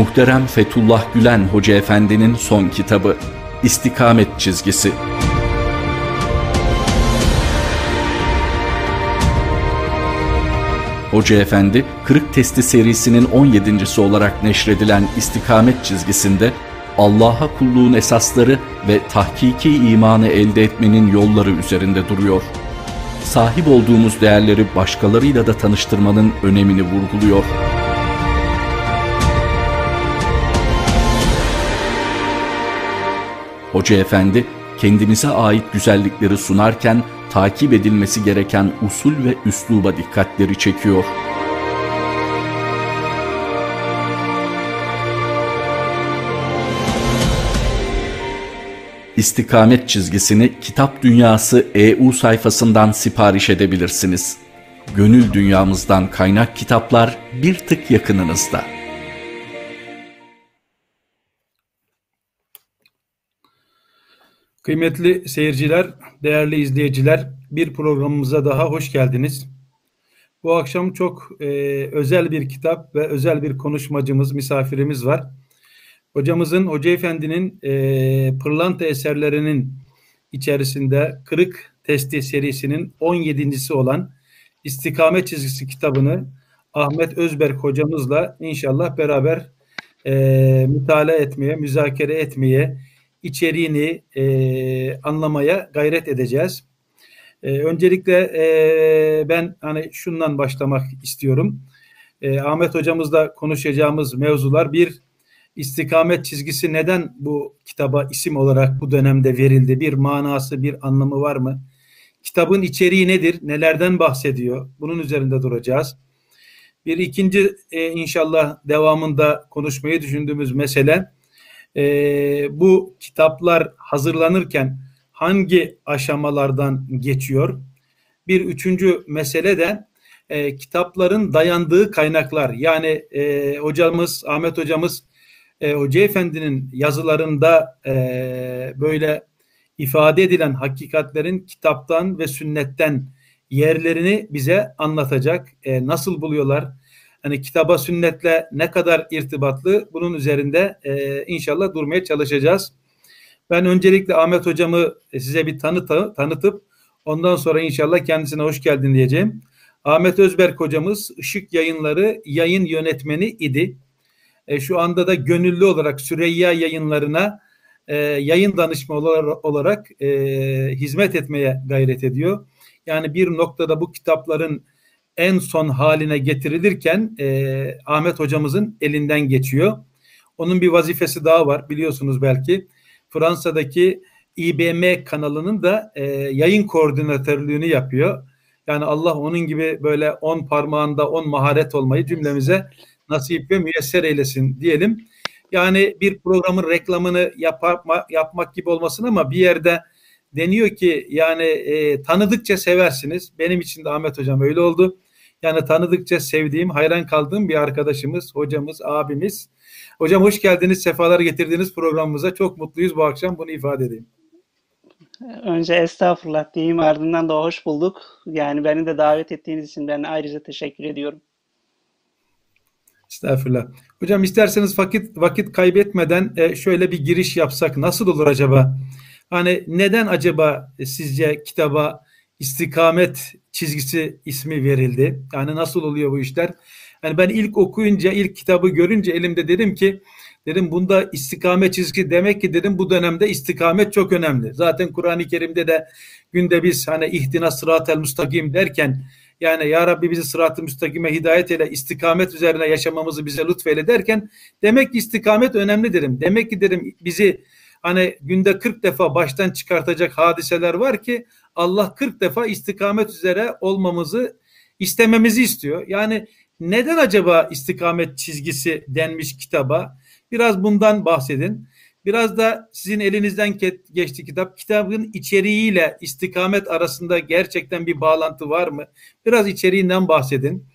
Muhterem Fethullah Gülen Hoca Efendi'nin son kitabı İstikamet Çizgisi. Hoca Efendi, Kırık Testi serisinin 17.si olarak neşredilen İstikamet çizgisinde Allah'a kulluğun esasları ve tahkiki imanı elde etmenin yolları üzerinde duruyor. Sahip olduğumuz değerleri başkalarıyla da tanıştırmanın önemini vurguluyor. Hoca Efendi kendimize ait güzellikleri sunarken takip edilmesi gereken usul ve üsluba dikkatleri çekiyor. İstikamet çizgisini Kitap Dünyası EU sayfasından sipariş edebilirsiniz. Gönül dünyamızdan kaynak kitaplar bir tık yakınınızda. Kıymetli seyirciler, değerli izleyiciler, bir programımıza daha hoş geldiniz. Bu akşam çok e, özel bir kitap ve özel bir konuşmacımız, misafirimiz var. Hocamızın, Hoca Efendi'nin e, pırlanta eserlerinin içerisinde Kırık Testi serisinin 17.si olan İstikamet Çizgisi kitabını Ahmet Özberk hocamızla inşallah beraber e, mütalaa etmeye, müzakere etmeye, içeriğini e, anlamaya gayret edeceğiz. E, öncelikle e, ben hani şundan başlamak istiyorum. E, Ahmet hocamızla konuşacağımız mevzular bir istikamet çizgisi neden bu kitaba isim olarak bu dönemde verildi? Bir manası, bir anlamı var mı? Kitabın içeriği nedir? Nelerden bahsediyor? Bunun üzerinde duracağız. Bir ikinci e, inşallah devamında konuşmayı düşündüğümüz mesele e, bu kitaplar hazırlanırken hangi aşamalardan geçiyor? Bir üçüncü mesele de e, kitapların dayandığı kaynaklar. Yani e, hocamız, Ahmet hocamız, e, Hoca Efendi'nin yazılarında e, böyle ifade edilen hakikatlerin kitaptan ve sünnetten yerlerini bize anlatacak. E, nasıl buluyorlar? Hani kitaba sünnetle ne kadar irtibatlı bunun üzerinde e, inşallah durmaya çalışacağız. Ben öncelikle Ahmet hocamı size bir tanıt tanıtıp ondan sonra inşallah kendisine hoş geldin diyeceğim. Ahmet Özberk hocamız Işık Yayınları yayın yönetmeni idi. E, şu anda da gönüllü olarak Süreyya yayınlarına e, yayın danışmanı olarak e, hizmet etmeye gayret ediyor. Yani bir noktada bu kitapların en son haline getirilirken e, Ahmet hocamızın elinden geçiyor. Onun bir vazifesi daha var biliyorsunuz belki. Fransa'daki İBM kanalının da e, yayın koordinatörlüğünü yapıyor. Yani Allah onun gibi böyle on parmağında on maharet olmayı cümlemize nasip ve müyesser eylesin diyelim. Yani bir programın reklamını yapma, yapmak gibi olmasın ama bir yerde deniyor ki yani e, tanıdıkça seversiniz. Benim için de Ahmet Hocam öyle oldu. Yani tanıdıkça sevdiğim, hayran kaldığım bir arkadaşımız, hocamız, abimiz. Hocam hoş geldiniz, sefalar getirdiniz programımıza. Çok mutluyuz bu akşam bunu ifade edeyim. Önce estağfurullah diyeyim ardından da hoş bulduk. Yani beni de davet ettiğiniz için ben ayrıca teşekkür ediyorum. Estağfurullah. Hocam isterseniz vakit vakit kaybetmeden e, şöyle bir giriş yapsak nasıl olur acaba? Hani neden acaba sizce kitaba istikamet çizgisi ismi verildi. Yani nasıl oluyor bu işler? Yani ben ilk okuyunca, ilk kitabı görünce elimde dedim ki dedim bunda istikamet çizgisi demek ki dedim bu dönemde istikamet çok önemli. Zaten Kur'an-ı Kerim'de de günde biz hani ihtina sıratel müstakim derken yani ya Rabbi bizi sırat-ı müstakime hidayet eyle, istikamet üzerine yaşamamızı bize lütfeyle derken demek ki istikamet önemli dedim. Demek ki dedim bizi hani günde 40 defa baştan çıkartacak hadiseler var ki Allah 40 defa istikamet üzere olmamızı istememizi istiyor. Yani neden acaba istikamet çizgisi denmiş kitaba? Biraz bundan bahsedin. Biraz da sizin elinizden geçti kitap. Kitabın içeriğiyle istikamet arasında gerçekten bir bağlantı var mı? Biraz içeriğinden bahsedin.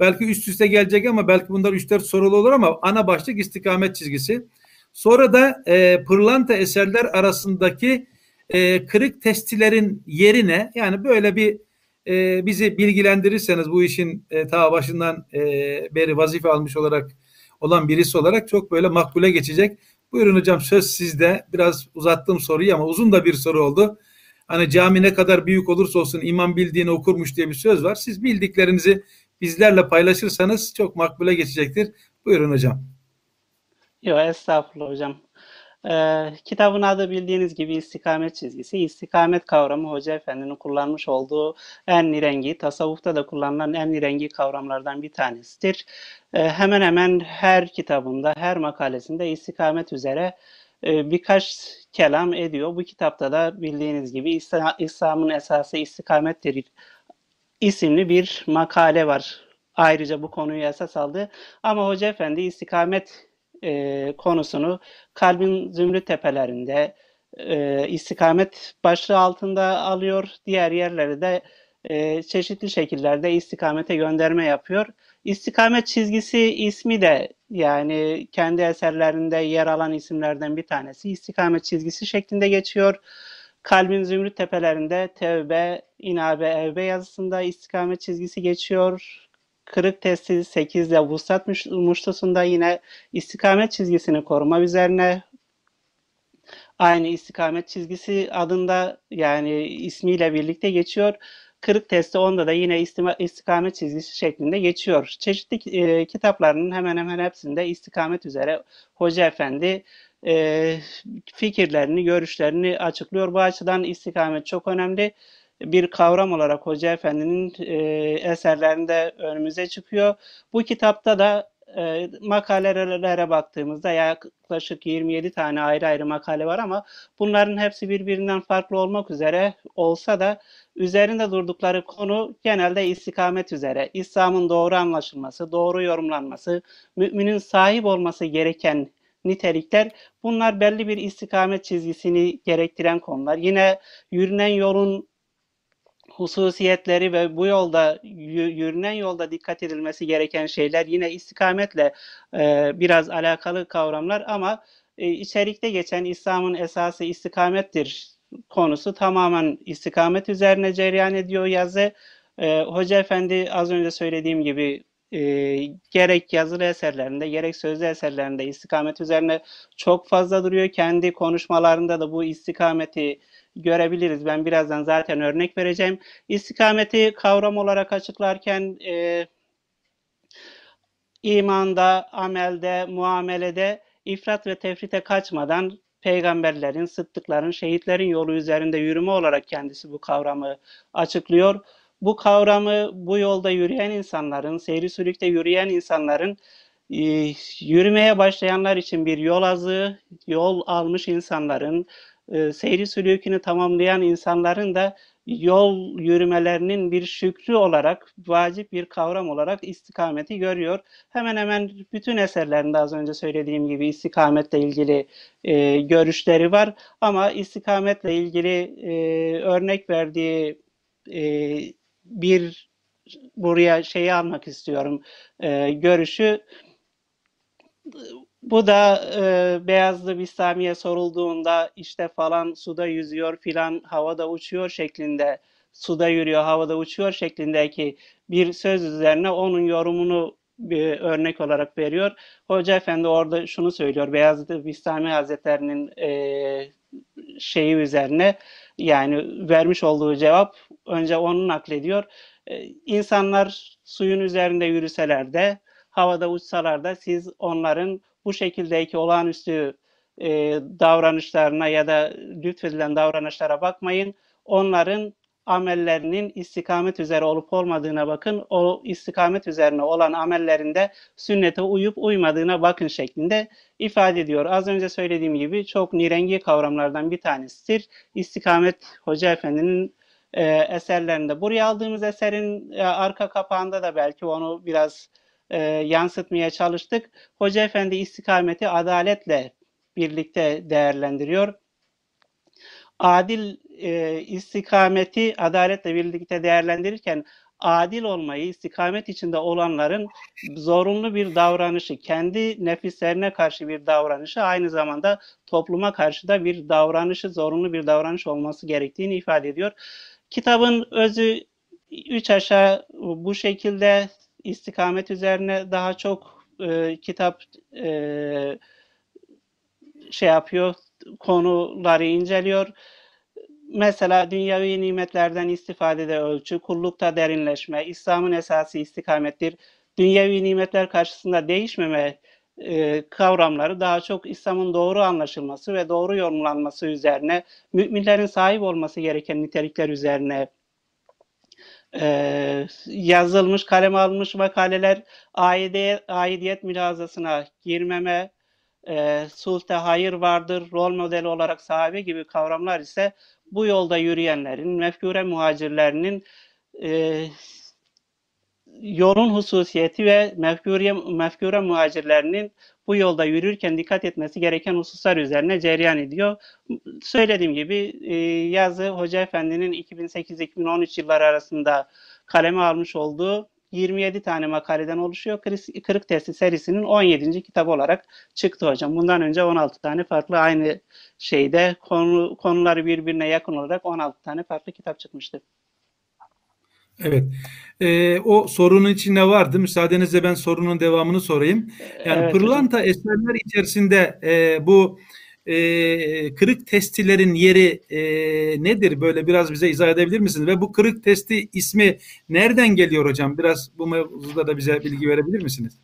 Belki üst üste gelecek ama belki bunlar 3-4 sorulu olur ama ana başlık istikamet çizgisi. Sonra da e, pırlanta eserler arasındaki e, kırık testilerin yerine yani böyle bir e, bizi bilgilendirirseniz bu işin e, ta başından e, beri vazife almış olarak olan birisi olarak çok böyle makbule geçecek. Buyurun hocam söz sizde. Biraz uzattım soruyu ama uzun da bir soru oldu. Hani cami ne kadar büyük olursa olsun imam bildiğini okurmuş diye bir söz var. Siz bildiklerinizi bizlerle paylaşırsanız çok makbule geçecektir. Buyurun hocam. Yok estağfurullah hocam. Ee, kitabın adı bildiğiniz gibi istikamet çizgisi. İstikamet kavramı Hoca Efendi'nin kullanmış olduğu en rengi, tasavvufta da kullanılan en rengi kavramlardan bir tanesidir. Ee, hemen hemen her kitabında, her makalesinde istikamet üzere e, birkaç kelam ediyor. Bu kitapta da bildiğiniz gibi İslam'ın esası istikamettir isimli bir makale var. Ayrıca bu konuyu esas aldı. Ama Hoca Efendi istikamet e, konusunu kalbin zümrüt tepelerinde e, istikamet başlığı altında alıyor. Diğer yerleri de e, çeşitli şekillerde istikamete gönderme yapıyor. İstikamet çizgisi ismi de yani kendi eserlerinde yer alan isimlerden bir tanesi. İstikamet çizgisi şeklinde geçiyor. Kalbin zümrüt tepelerinde tevbe, inabe, evbe yazısında istikamet çizgisi geçiyor. Kırık testi 8 ile vuslat muştusunda yine istikamet çizgisini koruma üzerine aynı istikamet çizgisi adında yani ismiyle birlikte geçiyor. Kırık testi onda da yine istikamet çizgisi şeklinde geçiyor. Çeşitli e, kitaplarının hemen hemen hepsinde istikamet üzere Hoca Efendi e, fikirlerini, görüşlerini açıklıyor. Bu açıdan istikamet çok önemli bir kavram olarak Hoca Efendi'nin e, eserlerinde önümüze çıkıyor. Bu kitapta da e, makalelere baktığımızda yaklaşık 27 tane ayrı ayrı makale var ama bunların hepsi birbirinden farklı olmak üzere olsa da üzerinde durdukları konu genelde istikamet üzere. İslam'ın doğru anlaşılması, doğru yorumlanması, müminin sahip olması gereken nitelikler bunlar belli bir istikamet çizgisini gerektiren konular. Yine yürünen yolun hususiyetleri ve bu yolda yürünen yolda dikkat edilmesi gereken şeyler yine istikametle e, biraz alakalı kavramlar ama e, içerikte geçen İslam'ın esası istikamettir konusu tamamen istikamet üzerine cereyan ediyor yazı. E, Hoca Efendi az önce söylediğim gibi e, gerek yazılı eserlerinde gerek sözlü eserlerinde istikamet üzerine çok fazla duruyor. Kendi konuşmalarında da bu istikameti görebiliriz. Ben birazdan zaten örnek vereceğim. İstikameti kavram olarak açıklarken e, imanda, amelde, muamelede ifrat ve tefrite kaçmadan peygamberlerin, sıddıkların, şehitlerin yolu üzerinde yürüme olarak kendisi bu kavramı açıklıyor. Bu kavramı bu yolda yürüyen insanların, seyri sülükte yürüyen insanların e, yürümeye başlayanlar için bir yol azı, yol almış insanların, e, seyri sülükünü tamamlayan insanların da yol yürümelerinin bir şükrü olarak, vacip bir kavram olarak istikameti görüyor. Hemen hemen bütün eserlerinde az önce söylediğim gibi istikametle ilgili e, görüşleri var. Ama istikametle ilgili e, örnek verdiği e, bir buraya şeyi almak istiyorum e, görüşü bu da e, Beyazlı Bistami'ye sorulduğunda işte falan suda yüzüyor filan havada uçuyor şeklinde suda yürüyor havada uçuyor şeklindeki bir söz üzerine onun yorumunu bir örnek olarak veriyor. Hoca Efendi orada şunu söylüyor. Beyazlı Bistami Hazretleri'nin e, şeyi üzerine yani vermiş olduğu cevap önce onu naklediyor. E, insanlar suyun üzerinde yürüseler de havada uçsalar da siz onların bu şekildeki olağanüstü e, davranışlarına ya da lütfedilen davranışlara bakmayın. Onların amellerinin istikamet üzere olup olmadığına bakın. O istikamet üzerine olan amellerinde sünnete uyup uymadığına bakın şeklinde ifade ediyor. Az önce söylediğim gibi çok nirengi kavramlardan bir tanesidir. İstikamet Hoca Efendi'nin e, eserlerinde. Buraya aldığımız eserin e, arka kapağında da belki onu biraz e, yansıtmaya çalıştık. Hoca Efendi istikameti adaletle birlikte değerlendiriyor. Adil e, istikameti adaletle birlikte değerlendirirken adil olmayı, istikamet içinde olanların zorunlu bir davranışı, kendi nefislerine karşı bir davranışı, aynı zamanda topluma karşı da bir davranışı, zorunlu bir davranış olması gerektiğini ifade ediyor. Kitabın özü üç aşağı bu şekilde istikamet üzerine daha çok e, kitap e, şey yapıyor, konuları inceliyor. Mesela dünyavi nimetlerden istifadede ölçü, kullukta derinleşme, İslam'ın esası istikamettir. Dünyevi nimetler karşısında değişmeme e, kavramları daha çok İslam'ın doğru anlaşılması ve doğru yorumlanması üzerine, müminlerin sahip olması gereken nitelikler üzerine e, yazılmış, kaleme alınmış makaleler aidiyet, aidiyet mülazasına girmeme, e, sulhte hayır vardır, rol modeli olarak sahabe gibi kavramlar ise bu yolda yürüyenlerin, mefkure muhacirlerinin e, yolun hususiyeti ve mefkure, mefkure muhacirlerinin bu yolda yürürken dikkat etmesi gereken hususlar üzerine cereyan ediyor. Söylediğim gibi e, yazı Hoca Efendi'nin 2008-2013 yılları arasında kaleme almış olduğu 27 tane makaleden oluşuyor. Kırık Testi serisinin 17. kitabı olarak çıktı hocam. Bundan önce 16 tane farklı aynı şeyde konu, konuları birbirine yakın olarak 16 tane farklı kitap çıkmıştı. Evet. Ee, o sorunun içinde vardı. Müsaadenizle ben sorunun devamını sorayım. Yani evet, pırlanta hocam. eserler içerisinde e, bu e, kırık testilerin yeri e, nedir? Böyle biraz bize izah edebilir misiniz? Ve bu kırık testi ismi nereden geliyor hocam? Biraz bu mevzuda da bize bilgi verebilir misiniz?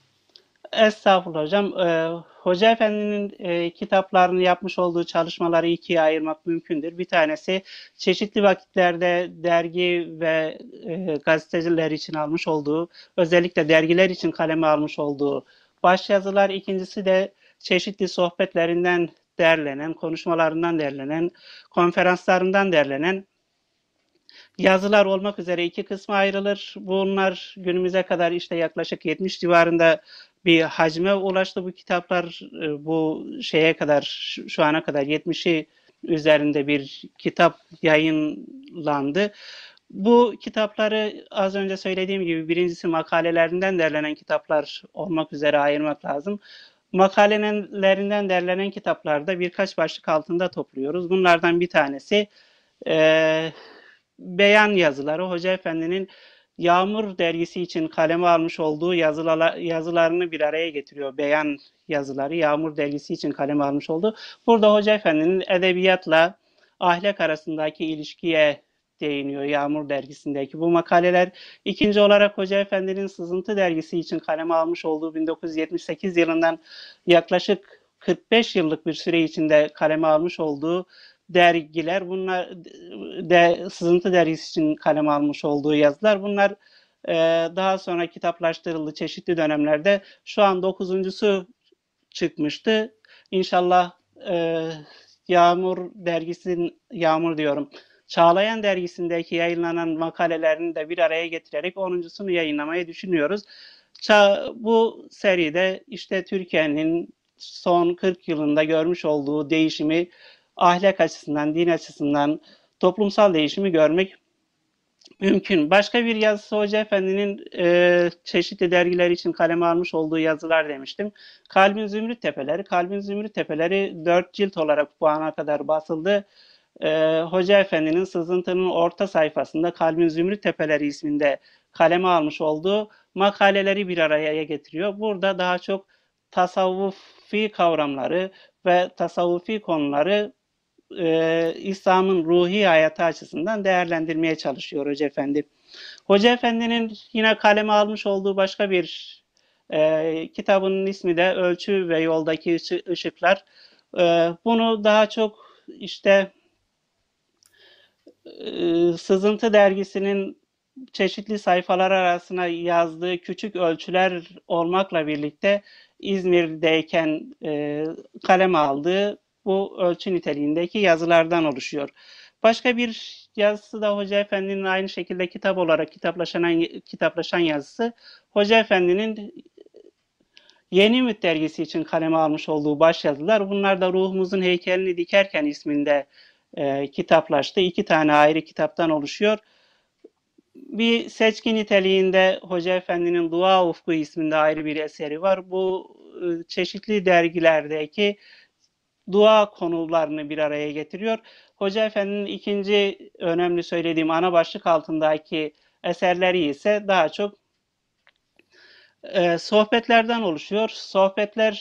Estağfurullah hocam. Ee, Hoca Efendi'nin e, kitaplarını yapmış olduğu çalışmaları ikiye ayırmak mümkündür. Bir tanesi çeşitli vakitlerde dergi ve e, gazeteciler için almış olduğu, özellikle dergiler için kaleme almış olduğu başyazılar. İkincisi de çeşitli sohbetlerinden derlenen, konuşmalarından derlenen, konferanslarından derlenen yazılar olmak üzere iki kısma ayrılır. Bunlar günümüze kadar işte yaklaşık 70 civarında bir hacme ulaştı bu kitaplar. E, bu şeye kadar şu ana kadar 70'i üzerinde bir kitap yayınlandı. Bu kitapları az önce söylediğim gibi birincisi makalelerinden derlenen kitaplar olmak üzere ayırmak lazım. Makalelerinden derlenen kitaplarda birkaç başlık altında topluyoruz. Bunlardan bir tanesi e, beyan yazıları. Hoca Efendi'nin Yağmur dergisi için kaleme almış olduğu yazılar, yazılarını bir araya getiriyor. Beyan yazıları Yağmur dergisi için kaleme almış oldu. Burada Hoca Efendi'nin edebiyatla ahlak arasındaki ilişkiye değiniyor Yağmur dergisindeki bu makaleler. İkinci olarak Hoca Efendi'nin Sızıntı dergisi için kaleme almış olduğu 1978 yılından yaklaşık 45 yıllık bir süre içinde kaleme almış olduğu dergiler bunlar de Sızıntı dergisi için kaleme almış olduğu yazılar bunlar e, daha sonra kitaplaştırıldı çeşitli dönemlerde. Şu an dokuzuncusu çıkmıştı. İnşallah e, Yağmur dergisinin Yağmur diyorum. Çağlayan dergisindeki yayınlanan makalelerini de bir araya getirerek onuncusunu yayınlamayı düşünüyoruz. Ça bu seride işte Türkiye'nin son 40 yılında görmüş olduğu değişimi ahlak açısından, din açısından toplumsal değişimi görmek mümkün. Başka bir yazısı Hoca Efendi'nin e, çeşitli dergiler için kaleme almış olduğu yazılar demiştim. Kalbin Zümrüt Tepeleri. Kalbin Zümrüt Tepeleri dört cilt olarak bu ana kadar basıldı. E, Hoca Efendi'nin sızıntının orta sayfasında Kalbin Zümrüt Tepeleri isminde kaleme almış olduğu makaleleri bir araya getiriyor. Burada daha çok tasavvufi kavramları ve tasavvufi konuları e, İslam'ın ruhi hayatı açısından değerlendirmeye çalışıyor Hoca Efendi. Hoca Efendi'nin yine kaleme almış olduğu başka bir e, kitabının ismi de Ölçü ve Yoldaki Işıklar. E, bunu daha çok işte e, Sızıntı dergisinin çeşitli sayfalar arasına yazdığı küçük ölçüler olmakla birlikte İzmir'deyken e, kaleme aldığı bu ölçü niteliğindeki yazılardan oluşuyor. Başka bir yazısı da Hoca Efendi'nin aynı şekilde kitap olarak kitaplaşan, kitaplaşan yazısı. Hoca Efendi'nin Yeni Ümit dergisi için kaleme almış olduğu başyazılar. Bunlar da Ruhumuzun Heykelini Dikerken isminde e, kitaplaştı. İki tane ayrı kitaptan oluşuyor. Bir seçki niteliğinde Hoca Efendi'nin Dua Ufku isminde ayrı bir eseri var. Bu e, çeşitli dergilerdeki dua konularını bir araya getiriyor. Hoca Efendi'nin ikinci önemli söylediğim ana başlık altındaki eserleri ise daha çok e, sohbetlerden oluşuyor. Sohbetler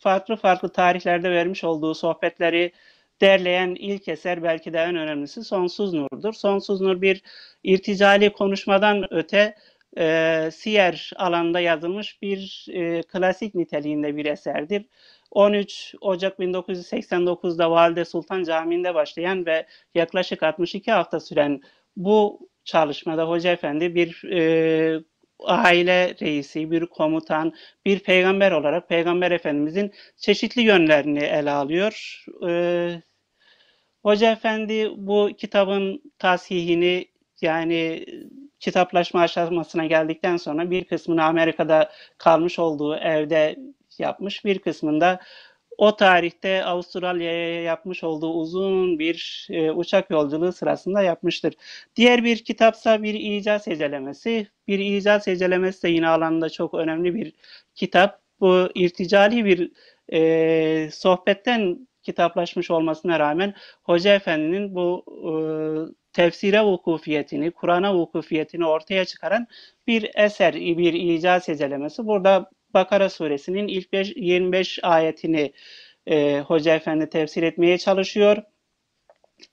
farklı farklı tarihlerde vermiş olduğu sohbetleri derleyen ilk eser belki de en önemlisi Sonsuz Nur'dur. Sonsuz Nur bir irticali konuşmadan öte e, siyer alanında yazılmış bir e, klasik niteliğinde bir eserdir. 13 Ocak 1989'da Valide Sultan Camii'nde başlayan ve yaklaşık 62 hafta süren bu çalışmada Hoca Efendi bir e, aile reisi, bir komutan, bir peygamber olarak Peygamber Efendimizin çeşitli yönlerini ele alıyor. E, Hoca Efendi bu kitabın tasihini yani kitaplaşma aşamasına geldikten sonra bir kısmını Amerika'da kalmış olduğu evde yapmış, bir kısmında o tarihte Avustralya'ya yapmış olduğu uzun bir e, uçak yolculuğu sırasında yapmıştır. Diğer bir kitapsa bir icaz hecelemesi. Bir icaz hecelemesi de yine alanında çok önemli bir kitap. Bu irticali bir e, sohbetten kitaplaşmış olmasına rağmen Hoca Efendi'nin bu e, tefsire vukufiyetini, Kur'an'a vukufiyetini ortaya çıkaran bir eser, bir icaz hecelemesi. Burada Bakara suresinin ilk 5, 25 ayetini e, Hoca Efendi tefsir etmeye çalışıyor.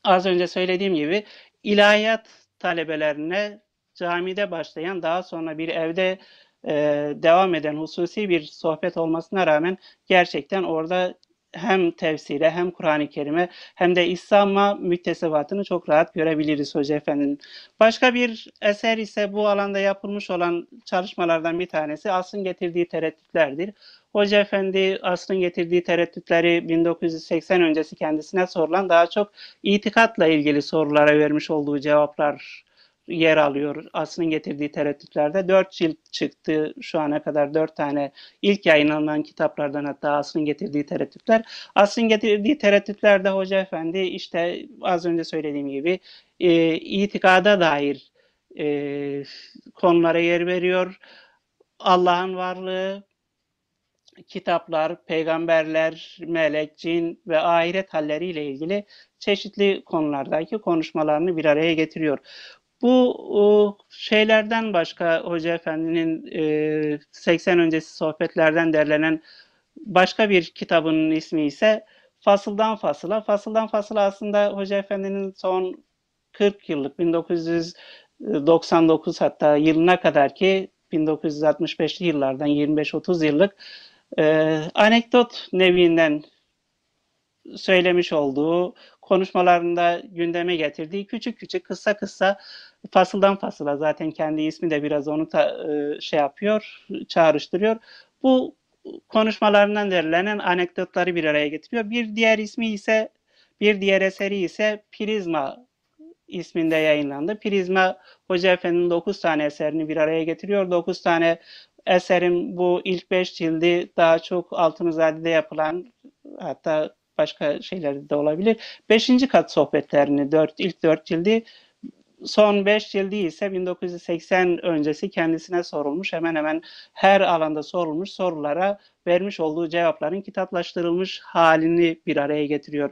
Az önce söylediğim gibi ilahiyat talebelerine camide başlayan daha sonra bir evde e, devam eden hususi bir sohbet olmasına rağmen gerçekten orada hem tefsire hem Kur'an-ı Kerim'e hem de İslam'a müktesebatını çok rahat görebiliriz Hoca Efendi'nin. Başka bir eser ise bu alanda yapılmış olan çalışmalardan bir tanesi asrın getirdiği tereddütlerdir. Hoca Efendi asrın getirdiği tereddütleri 1980 öncesi kendisine sorulan daha çok itikatla ilgili sorulara vermiş olduğu cevaplar yer alıyor. Aslının getirdiği tereddütlerde dört cilt çıktı şu ana kadar dört tane ilk yayınlanan kitaplardan hatta Aslının getirdiği tereddütler. Aslının getirdiği tereddütlerde Hoca Efendi işte az önce söylediğim gibi e, itikada dair e, konulara yer veriyor. Allah'ın varlığı, kitaplar, peygamberler, melek, cin ve ahiret halleriyle ilgili çeşitli konulardaki konuşmalarını bir araya getiriyor. Bu şeylerden başka Hoca Efendi'nin 80 öncesi sohbetlerden derlenen başka bir kitabının ismi ise Fasıldan Fasıla. Fasıldan Fasıla aslında Hoca Efendi'nin son 40 yıllık 1999 hatta yılına kadar ki 1965'li yıllardan 25-30 yıllık e, anekdot nevinden söylemiş olduğu konuşmalarında gündeme getirdiği küçük küçük kısa kısa fasıldan fasıla zaten kendi ismi de biraz onu ta, e, şey yapıyor, çağrıştırıyor. Bu konuşmalarından derlenen anekdotları bir araya getiriyor. Bir diğer ismi ise bir diğer eseri ise Prizma isminde yayınlandı. Prizma Hoca Efendi'nin 9 tane eserini bir araya getiriyor. 9 tane eserin bu ilk 5 cildi daha çok Altınizade'de yapılan hatta başka şeyler de olabilir. Beşinci kat sohbetlerini dört, ilk dört cildi son beş cildi ise 1980 öncesi kendisine sorulmuş hemen hemen her alanda sorulmuş sorulara vermiş olduğu cevapların kitaplaştırılmış halini bir araya getiriyor.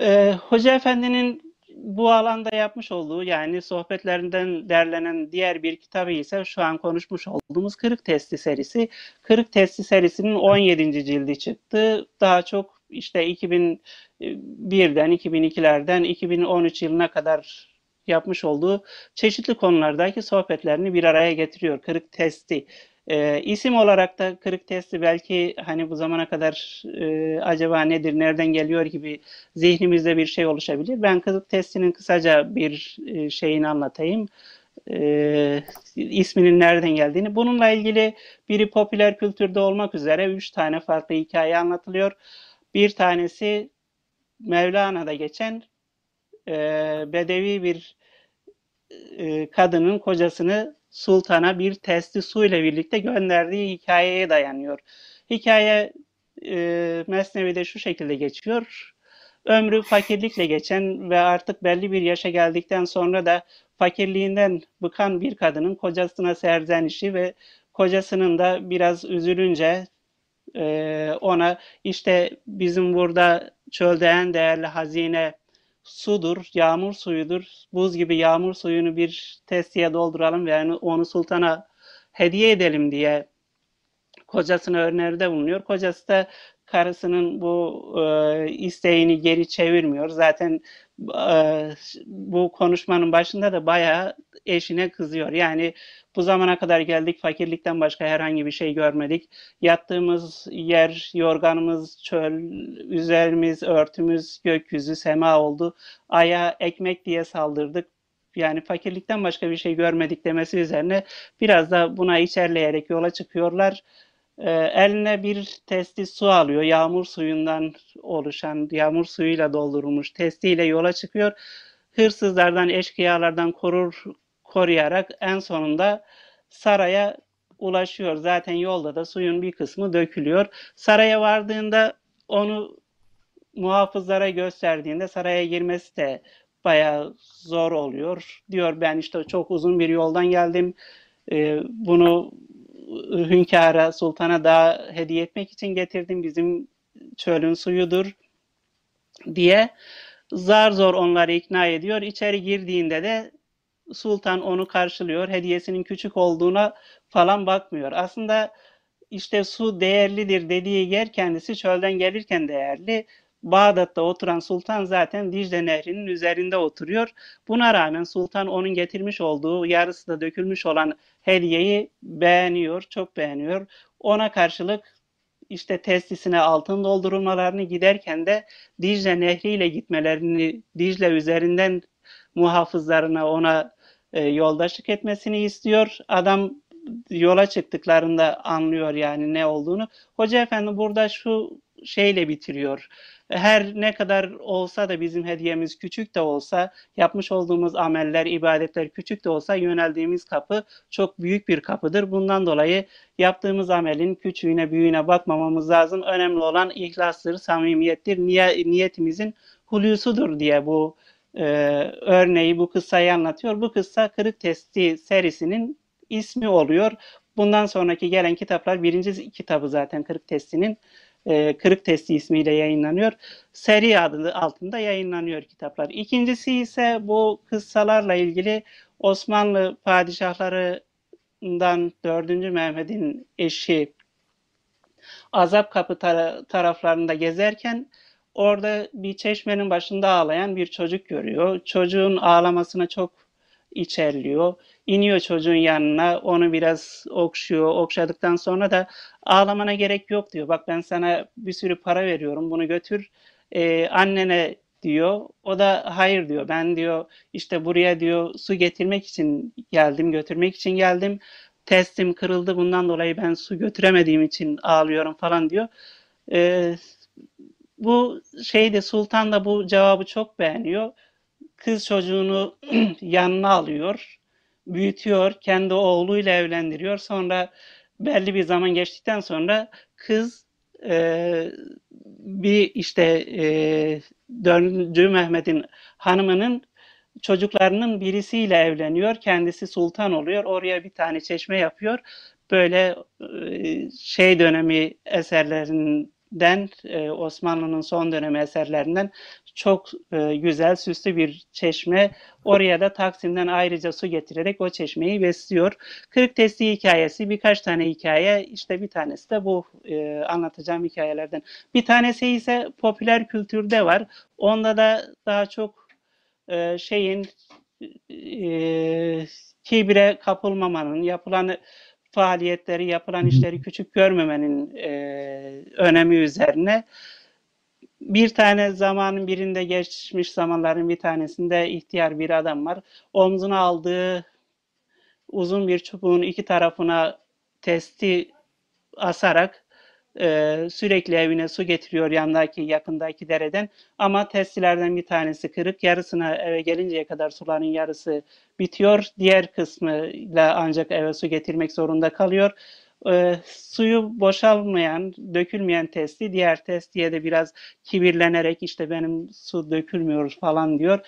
Ee, Hoca Efendi'nin bu alanda yapmış olduğu yani sohbetlerinden derlenen diğer bir kitabı ise şu an konuşmuş olduğumuz Kırık Testi serisi. Kırık Testi serisinin 17. cildi çıktı. Daha çok işte 2001'den, 2002'lerden 2013 yılına kadar yapmış olduğu çeşitli konulardaki sohbetlerini bir araya getiriyor. Kırık Testi e, isim olarak da kırık testi belki hani bu zamana kadar e, acaba nedir, nereden geliyor gibi zihnimizde bir şey oluşabilir. Ben kırık testinin kısaca bir e, şeyini anlatayım. E, isminin nereden geldiğini. Bununla ilgili biri popüler kültürde olmak üzere üç tane farklı hikaye anlatılıyor. Bir tanesi Mevlana'da geçen e, bedevi bir e, kadının kocasını sultana bir testi su ile birlikte gönderdiği hikayeye dayanıyor. Hikaye e, Mesnevi'de şu şekilde geçiyor. Ömrü fakirlikle geçen ve artık belli bir yaşa geldikten sonra da fakirliğinden bıkan bir kadının kocasına serzenişi ve kocasının da biraz üzülünce e, ona işte bizim burada çölde en değerli hazine sudur, yağmur suyudur. Buz gibi yağmur suyunu bir testiye dolduralım ve yani onu sultana hediye edelim diye kocasına öneride bulunuyor. Kocası da karısının bu e, isteğini geri çevirmiyor. Zaten e, bu konuşmanın başında da bayağı eşine kızıyor. Yani bu zamana kadar geldik fakirlikten başka herhangi bir şey görmedik. Yattığımız yer, yorganımız, çöl, üzerimiz, örtümüz, gökyüzü, sema oldu. Aya ekmek diye saldırdık. Yani fakirlikten başka bir şey görmedik demesi üzerine biraz da buna içerleyerek yola çıkıyorlar. E, eline bir testi su alıyor. Yağmur suyundan oluşan, yağmur suyuyla doldurulmuş testiyle yola çıkıyor. Hırsızlardan, eşkıyalardan korur, koruyarak en sonunda saraya ulaşıyor. Zaten yolda da suyun bir kısmı dökülüyor. Saraya vardığında onu muhafızlara gösterdiğinde saraya girmesi de bayağı zor oluyor. Diyor ben işte çok uzun bir yoldan geldim. Ee, bunu hünkâra, sultana da hediye etmek için getirdim. Bizim çölün suyudur diye zar zor onları ikna ediyor. İçeri girdiğinde de sultan onu karşılıyor. Hediyesinin küçük olduğuna falan bakmıyor. Aslında işte su değerlidir dediği yer kendisi çölden gelirken değerli. Bağdat'ta oturan sultan zaten Dicle Nehri'nin üzerinde oturuyor. Buna rağmen sultan onun getirmiş olduğu yarısı da dökülmüş olan hediyeyi beğeniyor, çok beğeniyor. Ona karşılık işte testisine altın doldurulmalarını giderken de Dicle Nehri ile gitmelerini Dicle üzerinden muhafızlarına ona e, yoldaşlık etmesini istiyor. Adam yola çıktıklarında anlıyor yani ne olduğunu. Hoca efendi burada şu şeyle bitiriyor her ne kadar olsa da bizim hediyemiz küçük de olsa, yapmış olduğumuz ameller, ibadetler küçük de olsa yöneldiğimiz kapı çok büyük bir kapıdır. Bundan dolayı yaptığımız amelin küçüğüne, büyüğüne bakmamamız lazım. Önemli olan ihlastır, samimiyettir, niyetimizin hulusudur diye bu e, örneği, bu kıssayı anlatıyor. Bu kıssa Kırık Testi serisinin ismi oluyor. Bundan sonraki gelen kitaplar birinci kitabı zaten Kırık Testi'nin e, Kırık Testi ismiyle yayınlanıyor. Seri adı altında yayınlanıyor kitaplar. İkincisi ise bu kıssalarla ilgili Osmanlı padişahlarından 4. Mehmet'in eşi Azap Kapı tar- taraflarında gezerken orada bir çeşmenin başında ağlayan bir çocuk görüyor. Çocuğun ağlamasına çok içerliyor. İniyor çocuğun yanına, onu biraz okşuyor. Okşadıktan sonra da ağlamana gerek yok diyor. Bak ben sana bir sürü para veriyorum, bunu götür e, annene diyor. O da hayır diyor. Ben diyor işte buraya diyor su getirmek için geldim, götürmek için geldim. Testim kırıldı bundan dolayı ben su götüremediğim için ağlıyorum falan diyor. E, bu şeyde Sultan da bu cevabı çok beğeniyor kız çocuğunu yanına alıyor, büyütüyor, kendi oğluyla evlendiriyor. Sonra belli bir zaman geçtikten sonra kız e, bir işte e, 4. Mehmet'in hanımının çocuklarının birisiyle evleniyor. Kendisi sultan oluyor. Oraya bir tane çeşme yapıyor. Böyle e, şey dönemi eserlerinden e, Osmanlı'nın son dönemi eserlerinden çok e, güzel, süslü bir çeşme. Oraya da Taksim'den ayrıca su getirerek o çeşmeyi besliyor. Kırık Testi hikayesi birkaç tane hikaye. işte bir tanesi de bu e, anlatacağım hikayelerden. Bir tanesi ise popüler kültürde var. Onda da daha çok e, şeyin e, kibre kapılmamanın, yapılan faaliyetleri, yapılan işleri küçük görmemenin e, önemi üzerine bir tane zamanın birinde geçmiş zamanların bir tanesinde ihtiyar bir adam var. Omzuna aldığı uzun bir çubuğun iki tarafına testi asarak e, sürekli evine su getiriyor yandaki yakındaki dereden. Ama testilerden bir tanesi kırık. Yarısına eve gelinceye kadar suların yarısı bitiyor. Diğer kısmıyla ancak eve su getirmek zorunda kalıyor. E, suyu boşalmayan, dökülmeyen testi diğer testiye de biraz kibirlenerek işte benim su dökülmüyor falan diyor.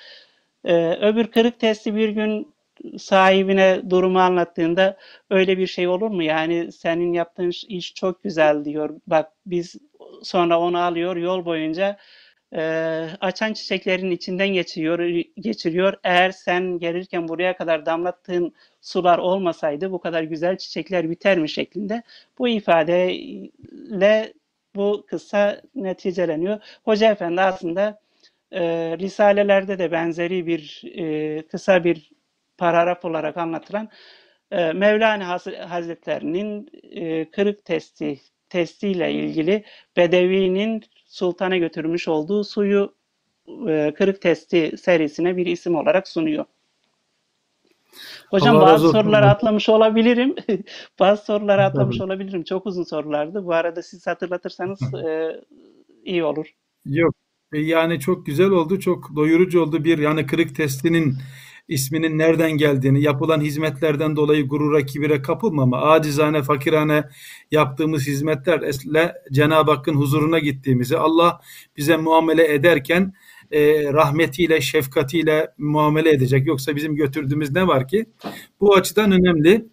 E, öbür kırık testi bir gün sahibine durumu anlattığında öyle bir şey olur mu? Yani senin yaptığın iş çok güzel diyor. Bak biz sonra onu alıyor yol boyunca e, açan çiçeklerin içinden geçiyor, geçiriyor. Eğer sen gelirken buraya kadar damlattığın sular olmasaydı bu kadar güzel çiçekler biter mi şeklinde bu ifadeyle bu kısa neticeleniyor. Hoca Efendi aslında e, Risalelerde de benzeri bir e, kısa bir paragraf olarak anlatılan e, Mevlana Hazretlerinin e, kırık testi testiyle ilgili Bedevi'nin sultana götürmüş olduğu suyu e, kırık testi serisine bir isim olarak sunuyor. Hocam Allah bazı soruları atlamış olabilirim. bazı soruları atlamış Tabii. olabilirim. Çok uzun sorulardı. Bu arada siz hatırlatırsanız e, iyi olur. Yok. E, yani çok güzel oldu. Çok doyurucu oldu. Bir yani kırık testinin isminin nereden geldiğini, yapılan hizmetlerden dolayı gurura, kibire kapılmama, acizane, fakirane yaptığımız hizmetlerle Cenab-ı Hakk'ın huzuruna gittiğimizi, Allah bize muamele ederken e, rahmetiyle, şefkatiyle muamele edecek. Yoksa bizim götürdüğümüz ne var ki? Bu açıdan önemli.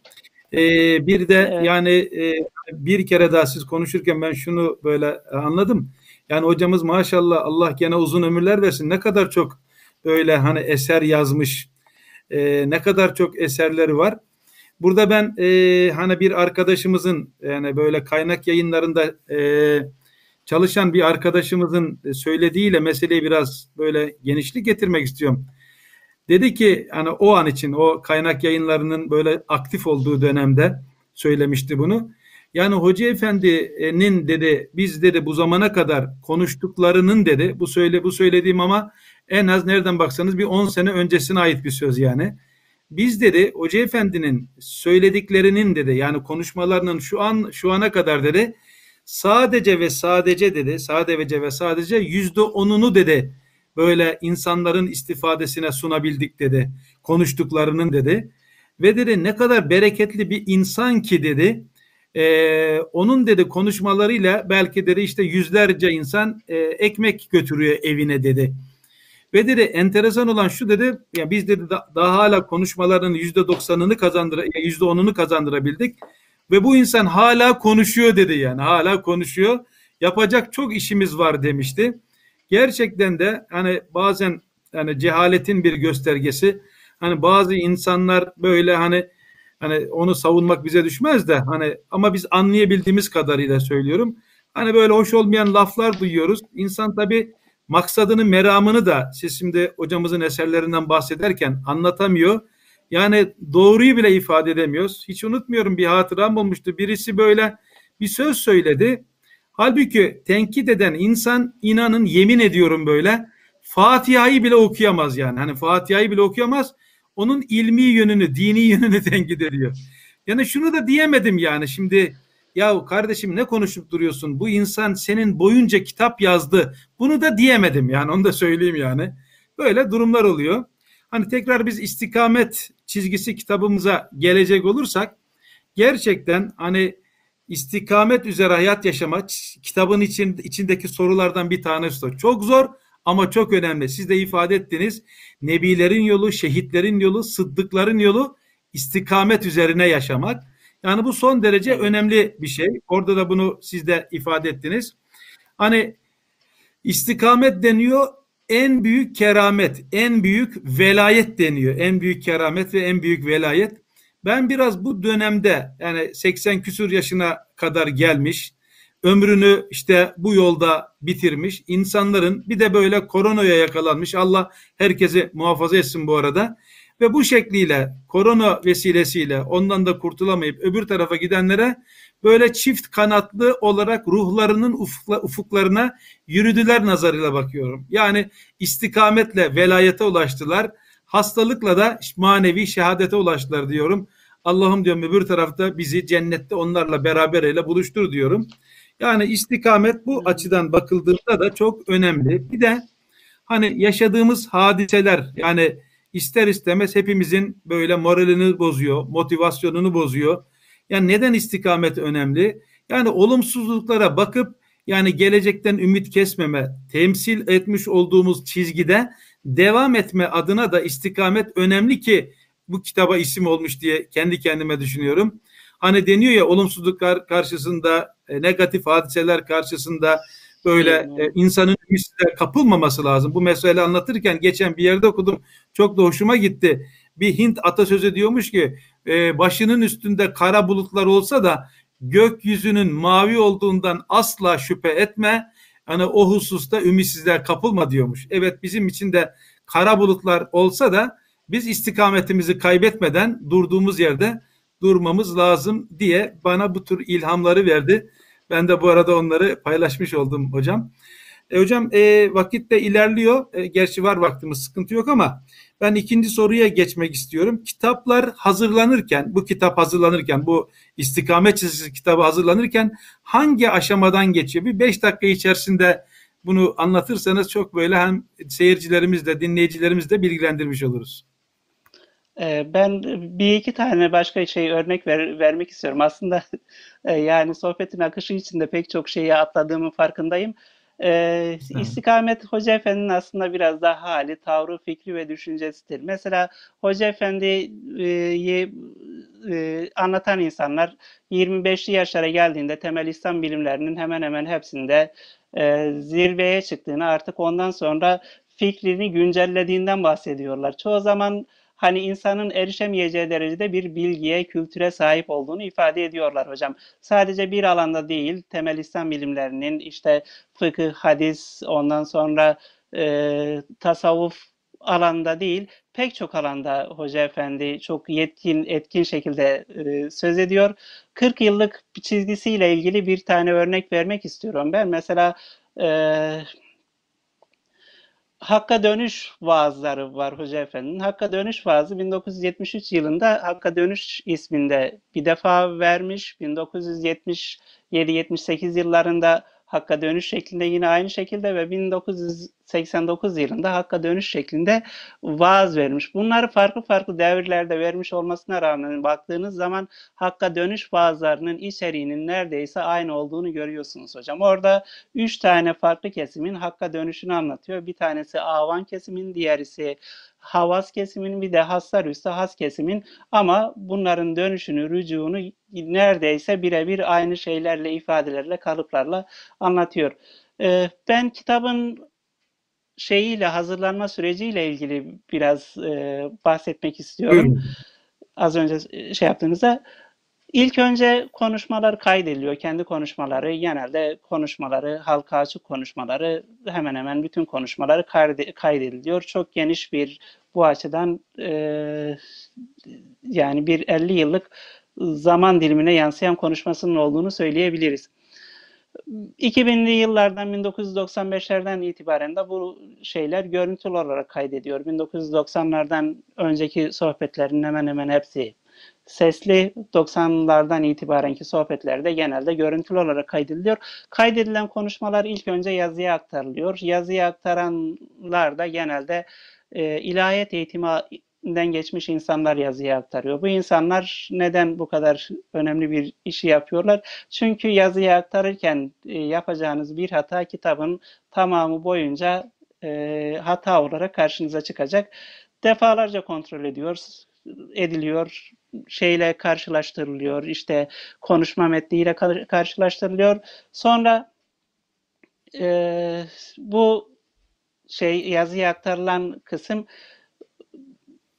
E, bir de evet. yani e, bir kere daha siz konuşurken ben şunu böyle anladım. Yani hocamız maşallah Allah gene uzun ömürler versin. Ne kadar çok böyle hani eser yazmış, e, ne kadar çok eserleri var. Burada ben e, hani bir arkadaşımızın yani böyle kaynak yayınlarında e, çalışan bir arkadaşımızın söylediğiyle meseleyi biraz böyle genişlik getirmek istiyorum. Dedi ki hani o an için o kaynak yayınlarının böyle aktif olduğu dönemde söylemişti bunu. Yani Hoca Efendi'nin dedi biz dedi bu zamana kadar konuştuklarının dedi bu söyle bu söylediğim ama en az nereden baksanız bir 10 sene öncesine ait bir söz yani. Biz dedi Hoca Efendi'nin söylediklerinin dedi yani konuşmalarının şu an şu ana kadar dedi sadece ve sadece dedi sadece ve sadece yüzde onunu dedi böyle insanların istifadesine sunabildik dedi konuştuklarının dedi ve dedi ne kadar bereketli bir insan ki dedi ee, onun dedi konuşmalarıyla belki dedi işte yüzlerce insan e, ekmek götürüyor evine dedi. Ve dedi enteresan olan şu dedi ya biz dedi da, daha hala konuşmaların yüzde doksanını kazandıra yüzde onunu kazandırabildik ve bu insan hala konuşuyor dedi yani hala konuşuyor yapacak çok işimiz var demişti. Gerçekten de hani bazen hani cehaletin bir göstergesi hani bazı insanlar böyle hani hani onu savunmak bize düşmez de hani ama biz anlayabildiğimiz kadarıyla söylüyorum. Hani böyle hoş olmayan laflar duyuyoruz. İnsan tabii maksadını, meramını da siz şimdi hocamızın eserlerinden bahsederken anlatamıyor. Yani doğruyu bile ifade edemiyoruz. Hiç unutmuyorum bir hatıram olmuştu. Birisi böyle bir söz söyledi. Halbuki tenkit eden insan inanın yemin ediyorum böyle Fatiha'yı bile okuyamaz yani. Hani Fatiha'yı bile okuyamaz. Onun ilmi yönünü, dini yönünü tenkit ediyor. Yani şunu da diyemedim yani şimdi ya kardeşim ne konuşup duruyorsun? Bu insan senin boyunca kitap yazdı. Bunu da diyemedim yani onu da söyleyeyim yani. Böyle durumlar oluyor. Hani tekrar biz istikamet çizgisi kitabımıza gelecek olursak gerçekten hani istikamet üzere hayat yaşamak kitabın için, içindeki sorulardan bir tanesi de çok zor ama çok önemli. Siz de ifade ettiniz. Nebilerin yolu, şehitlerin yolu, sıddıkların yolu istikamet üzerine yaşamak. Yani bu son derece önemli bir şey. Orada da bunu siz de ifade ettiniz. Hani istikamet deniyor en büyük keramet, en büyük velayet deniyor. En büyük keramet ve en büyük velayet. Ben biraz bu dönemde yani 80 küsur yaşına kadar gelmiş, ömrünü işte bu yolda bitirmiş insanların bir de böyle koronaya yakalanmış. Allah herkesi muhafaza etsin bu arada. Ve bu şekliyle korona vesilesiyle ondan da kurtulamayıp öbür tarafa gidenlere böyle çift kanatlı olarak ruhlarının ufukla, ufuklarına yürüdüler nazarıyla bakıyorum. Yani istikametle velayete ulaştılar. Hastalıkla da manevi şehadete ulaştılar diyorum. Allah'ım diyorum öbür tarafta bizi cennette onlarla beraber ile buluştur diyorum. Yani istikamet bu açıdan bakıldığında da çok önemli. Bir de hani yaşadığımız hadiseler yani ister istemez hepimizin böyle moralini bozuyor, motivasyonunu bozuyor. Yani neden istikamet önemli? Yani olumsuzluklara bakıp yani gelecekten ümit kesmeme, temsil etmiş olduğumuz çizgide devam etme adına da istikamet önemli ki bu kitaba isim olmuş diye kendi kendime düşünüyorum. Hani deniyor ya olumsuzluklar karşısında, e, negatif hadiseler karşısında böyle e, insanın ümitsizliğe kapılmaması lazım. Bu mesele anlatırken geçen bir yerde okudum. Çok da hoşuma gitti. Bir Hint atasözü diyormuş ki e, başının üstünde kara bulutlar olsa da gökyüzünün mavi olduğundan asla şüphe etme. Hani o hususta ümitsizliğe kapılma diyormuş. Evet bizim için de kara bulutlar olsa da biz istikametimizi kaybetmeden durduğumuz yerde durmamız lazım diye bana bu tür ilhamları verdi. Ben de bu arada onları paylaşmış oldum hocam. E, hocam e, vakit de ilerliyor. E, gerçi var vaktimiz sıkıntı yok ama ben ikinci soruya geçmek istiyorum. Kitaplar hazırlanırken, bu kitap hazırlanırken, bu istikamet çizgisi kitabı hazırlanırken hangi aşamadan geçiyor? Bir beş dakika içerisinde bunu anlatırsanız çok böyle hem seyircilerimiz de dinleyicilerimiz de bilgilendirmiş oluruz. Ee, Ben bir iki tane başka şey örnek ver- vermek istiyorum. Aslında e, yani sohbetin akışı içinde pek çok şeyi atladığımın farkındayım. Ee, İstikamet Hoca Efendi'nin aslında biraz daha hali, tavrı, fikri ve düşüncesidir. Mesela Hoca Efendi'yi e, anlatan insanlar 25'li yaşlara geldiğinde temel İslam bilimlerinin hemen hemen hepsinde e, zirveye çıktığını artık ondan sonra fikrini güncellediğinden bahsediyorlar. Çoğu zaman hani insanın erişemeyeceği derecede bir bilgiye, kültüre sahip olduğunu ifade ediyorlar hocam. Sadece bir alanda değil, temel İslam bilimlerinin işte fıkıh, hadis, ondan sonra e, tasavvuf alanda değil, pek çok alanda Hoca Efendi çok yetkin, etkin şekilde e, söz ediyor. 40 yıllık çizgisiyle ilgili bir tane örnek vermek istiyorum ben. Mesela e, Hakka Dönüş vaazları var Hoca Efendi'nin. Hakka Dönüş vaazı 1973 yılında Hakka Dönüş isminde bir defa vermiş. 1977-78 yıllarında Hakka Dönüş şeklinde yine aynı şekilde ve 1989 yılında Hakka Dönüş şeklinde vaaz vermiş. Bunları farklı farklı devirlerde vermiş olmasına rağmen baktığınız zaman Hakka Dönüş vaazlarının içeriğinin neredeyse aynı olduğunu görüyorsunuz hocam. Orada üç tane farklı kesimin Hakka dönüşünü anlatıyor. Bir tanesi Avan kesimin, diğerisi Havas kesimin, bir de Hassar Üstü Has kesimin ama bunların dönüşünü, rücuğunu neredeyse birebir aynı şeylerle, ifadelerle, kalıplarla anlatıyor. Ee, ben kitabın şeyiyle, hazırlanma süreciyle ilgili biraz e, bahsetmek istiyorum. Buyurun. Az önce şey yaptığınızda. İlk önce konuşmalar kaydediliyor. Kendi konuşmaları, genelde konuşmaları, halka açık konuşmaları, hemen hemen bütün konuşmaları kayde- kaydediliyor. Çok geniş bir bu açıdan e, yani bir 50 yıllık zaman dilimine yansıyan konuşmasının olduğunu söyleyebiliriz. 2000'li yıllardan 1995'lerden itibaren de bu şeyler görüntülü olarak kaydediyor. 1990'lardan önceki sohbetlerin hemen hemen hepsi sesli 90'lardan itibarenki sohbetlerde genelde görüntülü olarak kaydediliyor. Kaydedilen konuşmalar ilk önce yazıya aktarılıyor. Yazıya aktaranlar da genelde e, ilahiyat eğitiminden geçmiş insanlar yazıya aktarıyor. Bu insanlar neden bu kadar önemli bir işi yapıyorlar? Çünkü yazıya aktarırken e, yapacağınız bir hata kitabın tamamı boyunca e, hata olarak karşınıza çıkacak. Defalarca kontrol ediyoruz, ediliyor, şeyle karşılaştırılıyor, işte konuşma metniyle kar- karşılaştırılıyor. Sonra e, bu şey yazıya aktarılan kısım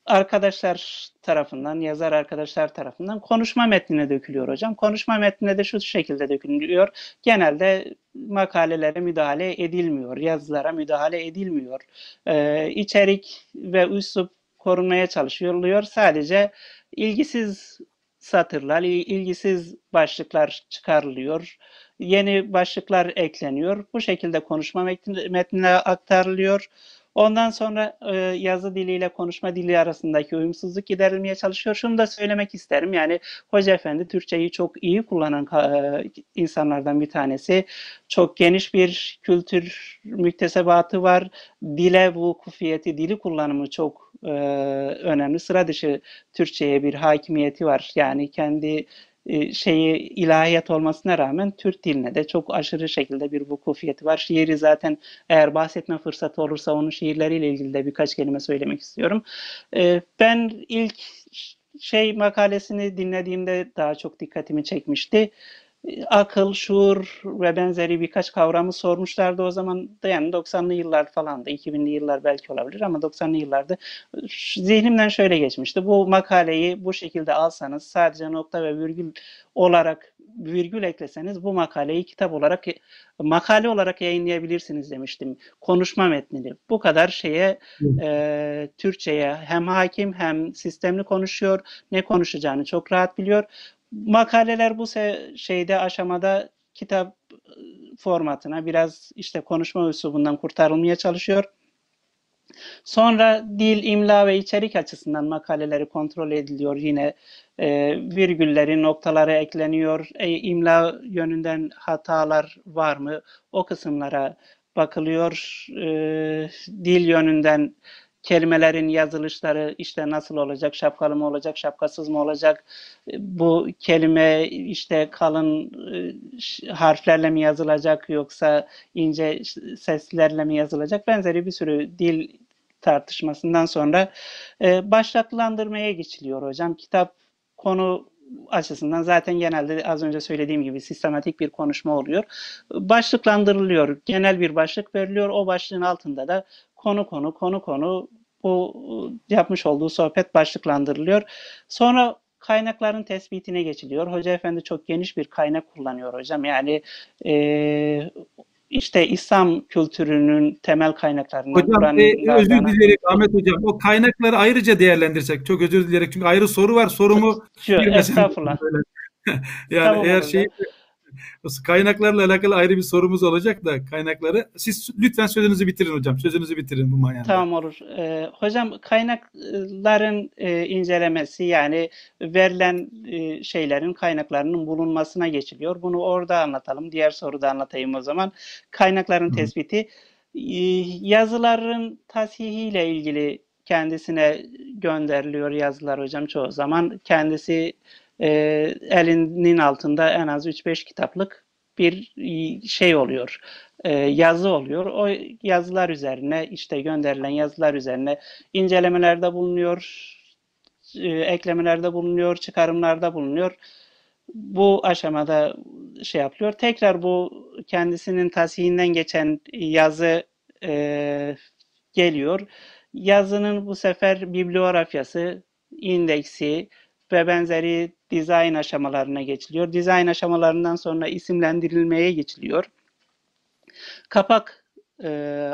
arkadaşlar tarafından, yazar arkadaşlar tarafından konuşma metnine dökülüyor hocam. Konuşma metnine de şu şekilde dökülüyor. Genelde makalelere müdahale edilmiyor, yazılara müdahale edilmiyor. Ee, içerik ve üslup korunmaya çalışılıyor. Sadece ilgisiz satırlar, il- ilgisiz başlıklar çıkarılıyor. Yeni başlıklar ekleniyor. Bu şekilde konuşma metni- metnine aktarılıyor. Ondan sonra e, yazı diliyle konuşma dili arasındaki uyumsuzluk giderilmeye çalışıyor. Şunu da söylemek isterim. Yani Hoca Efendi Türkçeyi çok iyi kullanan e, insanlardan bir tanesi. Çok geniş bir kültür müktesebatı var. Dile vukufiyeti, dili kullanımı çok e, önemli. Sıra dışı Türkçe'ye bir hakimiyeti var. Yani kendi şeyi ilahiyat olmasına rağmen Türk diline de çok aşırı şekilde bir vukufiyeti var. Şiiri zaten eğer bahsetme fırsatı olursa onun şiirleriyle ilgili de birkaç kelime söylemek istiyorum. E, ben ilk şey makalesini dinlediğimde daha çok dikkatimi çekmişti. Akıl, şuur ve benzeri birkaç kavramı sormuşlardı o zaman da yani 90'lı yıllar falan da 2000'li yıllar belki olabilir ama 90'lı yıllarda zihnimden şöyle geçmişti. Bu makaleyi bu şekilde alsanız sadece nokta ve virgül olarak virgül ekleseniz bu makaleyi kitap olarak makale olarak yayınlayabilirsiniz demiştim. Konuşma metnini. Bu kadar şeye e, Türkçe'ye hem hakim hem sistemli konuşuyor. Ne konuşacağını çok rahat biliyor makaleler bu şeyde aşamada kitap formatına biraz işte konuşma üslubundan kurtarılmaya çalışıyor. Sonra dil, imla ve içerik açısından makaleleri kontrol ediliyor. Yine e, virgülleri, noktaları ekleniyor. E, imla yönünden hatalar var mı? O kısımlara bakılıyor. E, dil yönünden kelimelerin yazılışları işte nasıl olacak, şapkalı mı olacak, şapkasız mı olacak, bu kelime işte kalın e, harflerle mi yazılacak yoksa ince seslerle mi yazılacak benzeri bir sürü dil tartışmasından sonra e, başlıklandırmaya geçiliyor hocam. Kitap konu açısından zaten genelde az önce söylediğim gibi sistematik bir konuşma oluyor. Başlıklandırılıyor. Genel bir başlık veriliyor. O başlığın altında da konu konu konu konu bu yapmış olduğu sohbet başlıklandırılıyor. Sonra kaynakların tespitine geçiliyor. Hoca Efendi çok geniş bir kaynak kullanıyor hocam. Yani e, işte İslam kültürünün temel kaynaklarından. Hocam e, özür dileyerek Ahmet Hocam o kaynakları ayrıca değerlendirsek çok özür dileyerek çünkü ayrı soru var sorumu estağfurullah. yani tamam eğer şey Kaynaklarla alakalı ayrı bir sorumuz olacak da kaynakları. Siz lütfen sözünüzü bitirin hocam. Sözünüzü bitirin bu manada. Tamam olur. Ee, hocam kaynakların e, incelemesi yani verilen e, şeylerin kaynaklarının bulunmasına geçiliyor. Bunu orada anlatalım. Diğer soruda anlatayım o zaman. Kaynakların Hı. tespiti. E, yazıların tasihiyle ilgili kendisine gönderiliyor yazılar hocam çoğu zaman. Kendisi e, elinin altında en az 3-5 kitaplık bir şey oluyor. E, yazı oluyor. O yazılar üzerine işte gönderilen yazılar üzerine incelemelerde bulunuyor, e, eklemelerde bulunuyor, çıkarımlarda bulunuyor. Bu aşamada şey yapılıyor. Tekrar bu kendisinin tasihinden geçen yazı e, geliyor. Yazının bu sefer bibliografyası, indeksi, ve benzeri dizayn aşamalarına geçiliyor. Dizayn aşamalarından sonra isimlendirilmeye geçiliyor. Kapak e,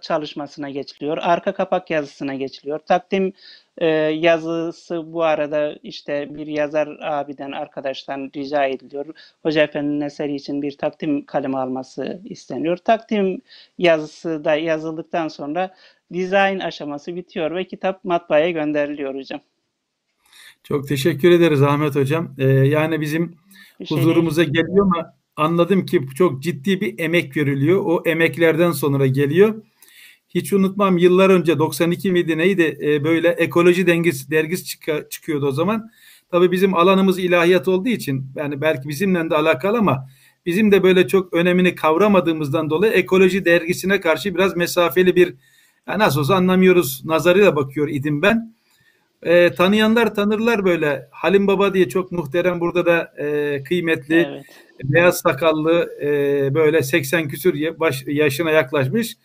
çalışmasına geçiliyor. Arka kapak yazısına geçiliyor. Takdim e, yazısı bu arada işte bir yazar abiden, arkadaştan rica ediliyor. Hoca Efendi'nin eseri için bir takdim kalemi alması isteniyor. Takdim yazısı da yazıldıktan sonra dizayn aşaması bitiyor ve kitap matbaaya gönderiliyor hocam. Çok teşekkür ederiz Ahmet Hocam. Ee, yani bizim şey huzurumuza değil. geliyor ama anladım ki çok ciddi bir emek veriliyor. O emeklerden sonra geliyor. Hiç unutmam yıllar önce 92 miydi neydi e, böyle ekoloji dengesi dergisi çık çıkıyordu o zaman. Tabii bizim alanımız ilahiyat olduğu için yani belki bizimle de alakalı ama bizim de böyle çok önemini kavramadığımızdan dolayı ekoloji dergisine karşı biraz mesafeli bir yani nasıl olsa anlamıyoruz nazarıyla bakıyor idim ben. E, tanıyanlar tanırlar böyle. Halim Baba diye çok muhterem burada da e, kıymetli evet. beyaz sakallı e, böyle 80 küsür baş, yaşına yaklaşmış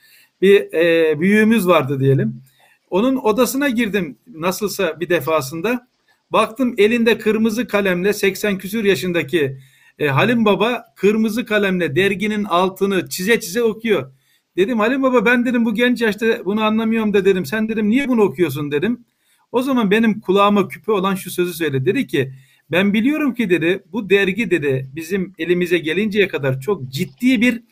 bir e, büyüğümüz vardı diyelim. Onun odasına girdim nasılsa bir defasında. Baktım elinde kırmızı kalemle 80 küsür yaşındaki e, Halim Baba kırmızı kalemle derginin altını çize çize okuyor. Dedim Halim Baba ben dedim bu genç yaşta bunu anlamıyorum da dedim. Sen dedim niye bunu okuyorsun dedim. O zaman benim kulağıma küpe olan şu sözü söyledi. Dedi ki ben biliyorum ki dedi bu dergi dedi bizim elimize gelinceye kadar çok ciddi bir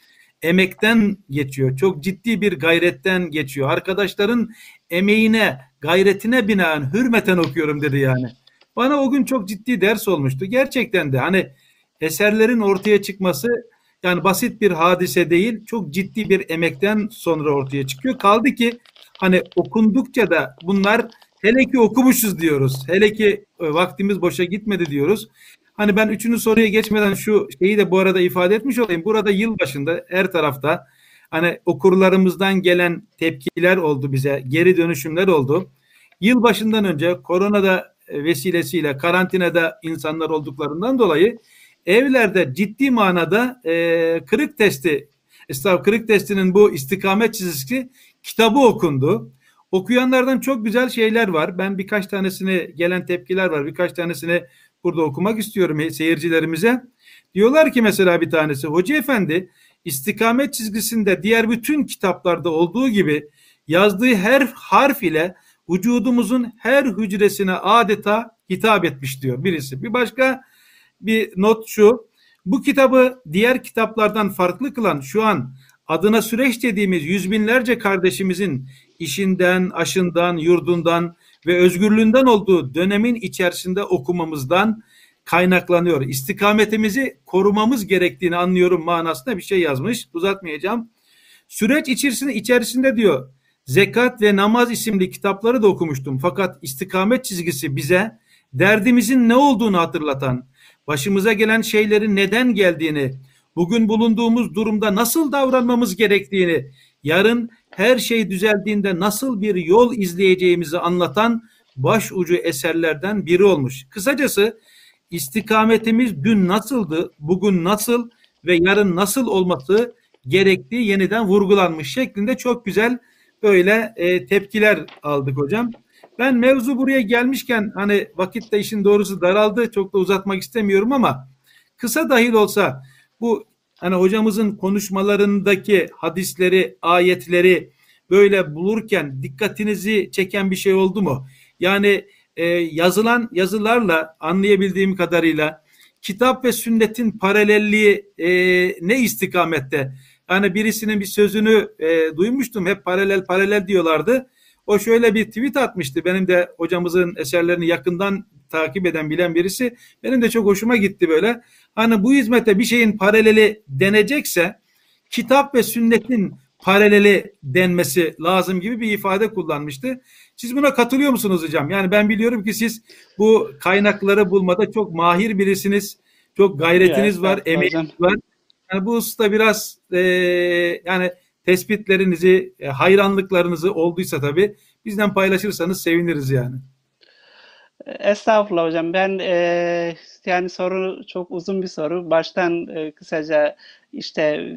emekten geçiyor. Çok ciddi bir gayretten geçiyor. Arkadaşların emeğine, gayretine binaen hürmeten okuyorum dedi yani. Bana o gün çok ciddi ders olmuştu. Gerçekten de hani eserlerin ortaya çıkması yani basit bir hadise değil. Çok ciddi bir emekten sonra ortaya çıkıyor. Kaldı ki hani okundukça da bunlar Hele ki okumuşuz diyoruz. Hele ki e, vaktimiz boşa gitmedi diyoruz. Hani ben üçüncü soruya geçmeden şu şeyi de bu arada ifade etmiş olayım. Burada yıl başında her tarafta hani okurlarımızdan gelen tepkiler oldu bize, geri dönüşümler oldu. Yıl başından önce koronada e, vesilesiyle karantinada insanlar olduklarından dolayı evlerde ciddi manada e, kırık testi, estağfurullah kırık testinin bu istikamet çizgisi kitabı okundu. Okuyanlardan çok güzel şeyler var. Ben birkaç tanesine gelen tepkiler var. Birkaç tanesini burada okumak istiyorum seyircilerimize. Diyorlar ki mesela bir tanesi Hoca Efendi istikamet çizgisinde diğer bütün kitaplarda olduğu gibi yazdığı her harf ile vücudumuzun her hücresine adeta hitap etmiş diyor birisi. Bir başka bir not şu. Bu kitabı diğer kitaplardan farklı kılan şu an adına süreç dediğimiz yüz binlerce kardeşimizin işinden, aşından, yurdundan ve özgürlüğünden olduğu dönemin içerisinde okumamızdan kaynaklanıyor. İstikametimizi korumamız gerektiğini anlıyorum manasında bir şey yazmış. Uzatmayacağım. Süreç içerisinde, içerisinde diyor Zekat ve Namaz isimli kitapları da okumuştum. Fakat istikamet çizgisi bize derdimizin ne olduğunu hatırlatan, başımıza gelen şeylerin neden geldiğini, bugün bulunduğumuz durumda nasıl davranmamız gerektiğini, yarın her şey düzeldiğinde nasıl bir yol izleyeceğimizi anlatan başucu eserlerden biri olmuş. Kısacası istikametimiz dün nasıldı, bugün nasıl ve yarın nasıl olması gerektiği yeniden vurgulanmış şeklinde çok güzel böyle e, tepkiler aldık hocam. Ben mevzu buraya gelmişken hani vakitte işin doğrusu daraldı çok da uzatmak istemiyorum ama kısa dahil olsa bu hani hocamızın konuşmalarındaki hadisleri, ayetleri böyle bulurken dikkatinizi çeken bir şey oldu mu? Yani e, yazılan yazılarla anlayabildiğim kadarıyla kitap ve sünnetin paralelliği e, ne istikamette? Yani birisinin bir sözünü e, duymuştum. Hep paralel paralel diyorlardı. O şöyle bir tweet atmıştı. Benim de hocamızın eserlerini yakından takip eden bilen birisi. Benim de çok hoşuma gitti böyle. Hani bu hizmete bir şeyin paraleli denecekse kitap ve sünnetin paraleli denmesi lazım gibi bir ifade kullanmıştı. Siz buna katılıyor musunuz hocam? Yani ben biliyorum ki siz bu kaynakları bulmada çok mahir birisiniz. Çok gayretiniz var, emeğiniz var. Yani bu usta biraz e, yani tespitlerinizi, e, hayranlıklarınızı olduysa tabii bizden paylaşırsanız seviniriz yani. Estağfurullah hocam. Ben e, yani soru çok uzun bir soru. Baştan e, kısaca işte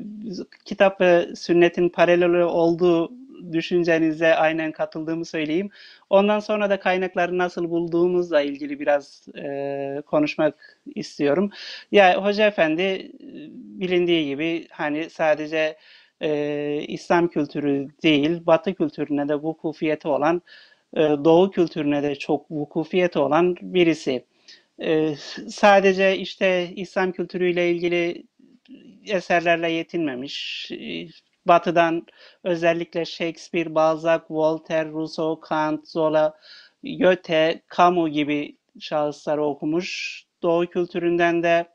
kitap ve sünnetin paraleli olduğu düşüncenize aynen katıldığımı söyleyeyim. Ondan sonra da kaynakları nasıl bulduğumuzla ilgili biraz e, konuşmak istiyorum. Ya Hoca Efendi bilindiği gibi hani sadece e, İslam kültürü değil, Batı kültürüne de vukufiyeti olan, e, Doğu kültürüne de çok vukufiyeti olan birisi. E, sadece işte İslam kültürüyle ilgili eserlerle yetinmemiş. E, Batı'dan özellikle Shakespeare, Balzac, Voltaire, Rousseau, Kant, Zola, Goethe, Camus gibi şahısları okumuş. Doğu kültüründen de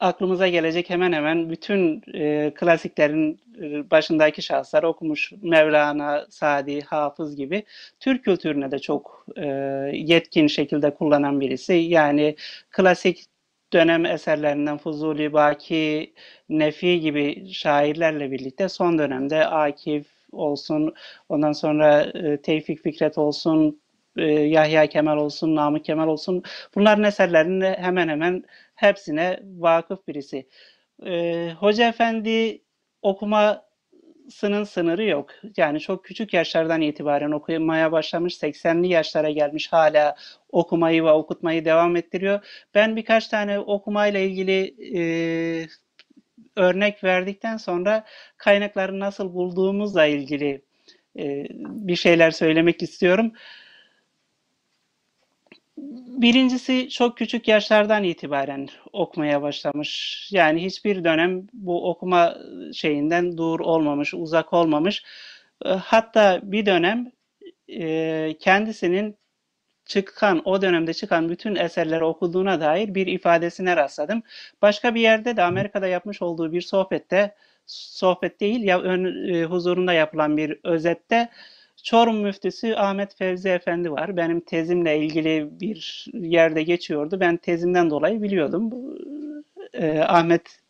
aklımıza gelecek hemen hemen bütün e, klasiklerin e, başındaki şahıslar okumuş. Mevlana, Sadi, Hafız gibi. Türk kültürüne de çok e, yetkin şekilde kullanan birisi. Yani klasik dönem eserlerinden Fuzuli, Baki, Nefi gibi şairlerle birlikte son dönemde Akif olsun, ondan sonra e, Tevfik Fikret olsun, e, Yahya Kemal olsun, Namık Kemal olsun bunların eserlerini hemen hemen hepsine vakıf birisi. E, Hoca Efendi okumasının sınırı yok. Yani çok küçük yaşlardan itibaren okumaya başlamış, 80'li yaşlara gelmiş hala okumayı ve okutmayı devam ettiriyor. Ben birkaç tane okumayla ilgili e, örnek verdikten sonra kaynakları nasıl bulduğumuzla ilgili e, bir şeyler söylemek istiyorum. Birincisi çok küçük yaşlardan itibaren okumaya başlamış. Yani hiçbir dönem bu okuma şeyinden dur olmamış, uzak olmamış. Ee, hatta bir dönem e, kendisinin çıkan, o dönemde çıkan bütün eserleri okuduğuna dair bir ifadesine rastladım. Başka bir yerde de Amerika'da yapmış olduğu bir sohbette, sohbet değil ya ön, e, huzurunda yapılan bir özette Çorum müftüsü Ahmet Fevzi Efendi var. Benim tezimle ilgili bir yerde geçiyordu. Ben tezimden dolayı biliyordum. Ee, Ahmet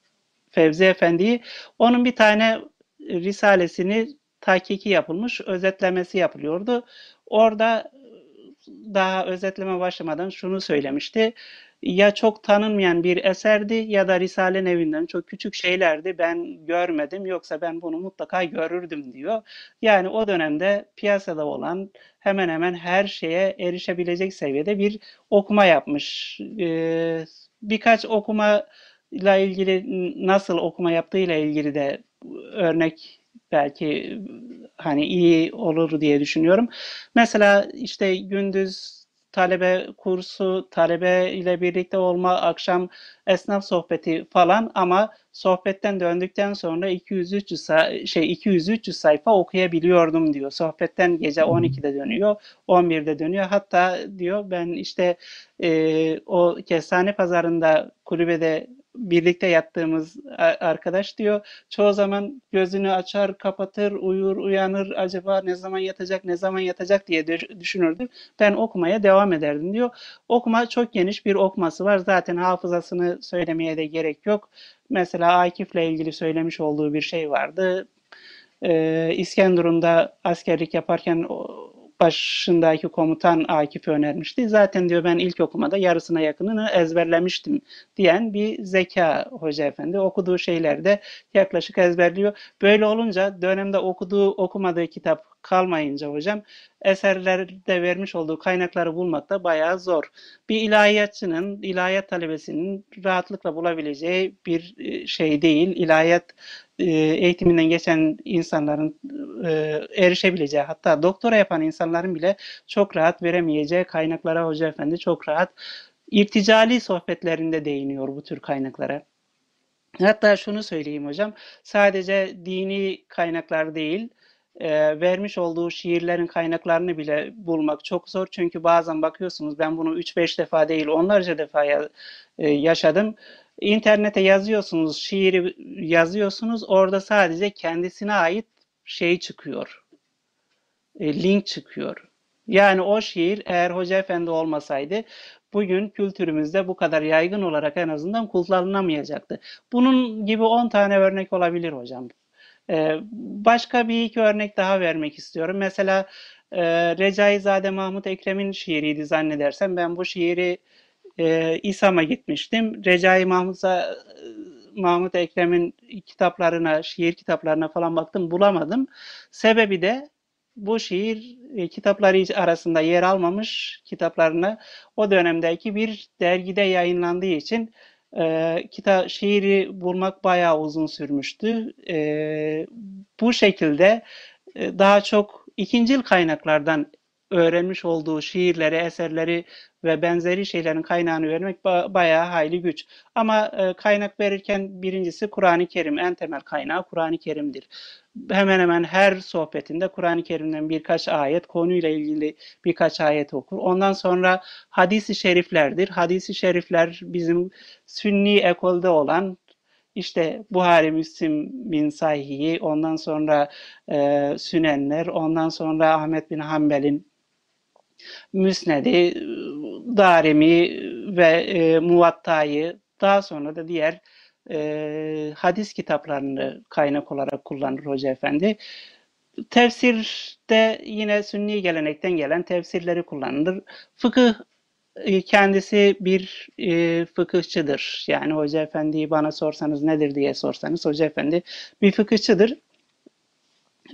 Fevzi Efendi'yi. Onun bir tane risalesini takiki yapılmış, özetlemesi yapılıyordu. Orada daha özetleme başlamadan şunu söylemişti. Ya çok tanınmayan bir eserdi ya da Risale Nevi'nden çok küçük şeylerdi. Ben görmedim yoksa ben bunu mutlaka görürdüm diyor. Yani o dönemde piyasada olan hemen hemen her şeye erişebilecek seviyede bir okuma yapmış. Ee, birkaç okuma ile ilgili nasıl okuma yaptığıyla ilgili de örnek belki hani iyi olur diye düşünüyorum. Mesela işte gündüz talebe kursu, talebe ile birlikte olma, akşam esnaf sohbeti falan ama sohbetten döndükten sonra 200-300 şey 200-300 sayfa okuyabiliyordum diyor. Sohbetten gece 12'de dönüyor, 11'de dönüyor. Hatta diyor ben işte e, o kestane pazarında kulübede birlikte yattığımız arkadaş diyor çoğu zaman gözünü açar kapatır uyur uyanır acaba ne zaman yatacak ne zaman yatacak diye düşünürdü. Ben okumaya devam ederdim diyor. Okuma çok geniş bir okuması var zaten hafızasını söylemeye de gerek yok. Mesela Akif'le ilgili söylemiş olduğu bir şey vardı. Ee, İskenderun'da askerlik yaparken başındaki komutan Akif önermişti. Zaten diyor ben ilk okumada yarısına yakınını ezberlemiştim diyen bir zeka hoca efendi. Okuduğu şeylerde yaklaşık ezberliyor. Böyle olunca dönemde okuduğu okumadığı kitap kalmayınca hocam eserlerde vermiş olduğu kaynakları bulmak da bayağı zor. Bir ilahiyatçının, ilahiyat talebesinin rahatlıkla bulabileceği bir e, şey değil. İlahiyat e, eğitiminden geçen insanların e, erişebileceği hatta doktora yapan insanların bile çok rahat veremeyeceği kaynaklara Hoca Efendi çok rahat irticali sohbetlerinde değiniyor bu tür kaynaklara. Hatta şunu söyleyeyim hocam, sadece dini kaynaklar değil, e, vermiş olduğu şiirlerin kaynaklarını bile bulmak çok zor. Çünkü bazen bakıyorsunuz ben bunu 3-5 defa değil onlarca defa ya, e, yaşadım. İnternete yazıyorsunuz, şiiri yazıyorsunuz. Orada sadece kendisine ait şey çıkıyor. E, link çıkıyor. Yani o şiir eğer Hoca Efendi olmasaydı bugün kültürümüzde bu kadar yaygın olarak en azından kullanılamayacaktı. Bunun gibi 10 tane örnek olabilir hocam. Başka bir iki örnek daha vermek istiyorum. Mesela Recaizade Mahmut Ekrem'in şiiriydi zannedersem. Ben bu şiiri İSAM'a gitmiştim. Recai Mahmut, Mahmut Ekrem'in kitaplarına, şiir kitaplarına falan baktım bulamadım. Sebebi de bu şiir e, kitapları arasında yer almamış kitaplarına o dönemdeki bir dergide yayınlandığı için e, kita şiiri bulmak bayağı uzun sürmüştü. E, bu şekilde e, daha çok ikincil kaynaklardan öğrenmiş olduğu şiirleri, eserleri ve benzeri şeylerin kaynağını vermek ba bayağı hayli güç. Ama e, kaynak verirken birincisi Kur'an-ı Kerim. En temel kaynağı Kur'an-ı Kerim'dir. Hemen hemen her sohbetinde Kur'an-ı Kerim'den birkaç ayet, konuyla ilgili birkaç ayet okur. Ondan sonra hadisi şeriflerdir. Hadisi şerifler bizim sünni ekolde olan işte Buhari Müslim bin Sahih'i, ondan sonra e, Sünenler, ondan sonra Ahmet bin Hanbel'in Müsned'i, Darimi ve e, Muvatta'yı daha sonra da diğer e, hadis kitaplarını kaynak olarak kullanır Hoca Efendi. Tefsirde yine sünni gelenekten gelen tefsirleri kullanılır. Fıkıh e, kendisi bir e, fıkıhçıdır. Yani Hoca Efendi'yi bana sorsanız nedir diye sorsanız Hoca Efendi bir fıkıhçıdır.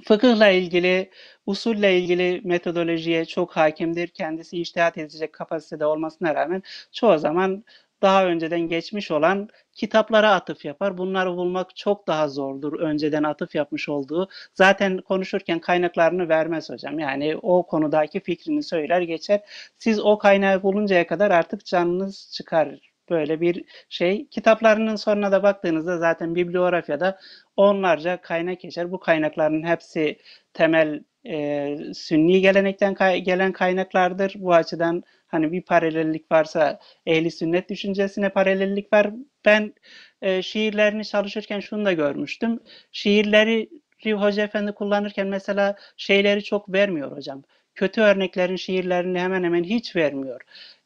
Fıkıhla ilgili, usulle ilgili metodolojiye çok hakimdir. Kendisi iştihat edecek kapasitede olmasına rağmen çoğu zaman daha önceden geçmiş olan kitaplara atıf yapar. Bunları bulmak çok daha zordur önceden atıf yapmış olduğu. Zaten konuşurken kaynaklarını vermez hocam. Yani o konudaki fikrini söyler geçer. Siz o kaynağı buluncaya kadar artık canınız çıkar böyle bir şey. Kitaplarının sonuna da baktığınızda zaten bibliografyada onlarca kaynak geçer. Bu kaynakların hepsi temel e, sünni gelenekten kay gelen kaynaklardır. Bu açıdan hani bir paralellik varsa ehli sünnet düşüncesine paralellik var. Ben e, şiirlerini çalışırken şunu da görmüştüm. Şiirleri Hoca Efendi kullanırken mesela şeyleri çok vermiyor hocam. Kötü örneklerin şiirlerini hemen hemen hiç vermiyor.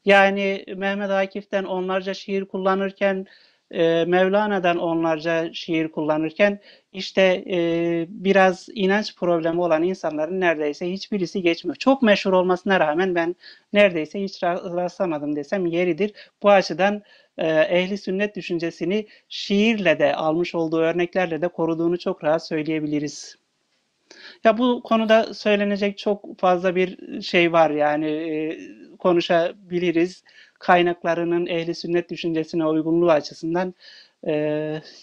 Yani Mehmet Akif'ten onlarca şiir kullanırken e, Mevlana'dan onlarca şiir kullanırken işte e, biraz inanç problemi olan insanların neredeyse hiçbirisi geçmiyor. Çok meşhur olmasına rağmen ben neredeyse hiç rastlamadım desem yeridir. Bu açıdan e, ehli sünnet düşüncesini şiirle de almış olduğu örneklerle de koruduğunu çok rahat söyleyebiliriz. Ya bu konuda söylenecek çok fazla bir şey var yani e, konuşabiliriz. Kaynaklarının ehli sünnet düşüncesine uygunluğu açısından e,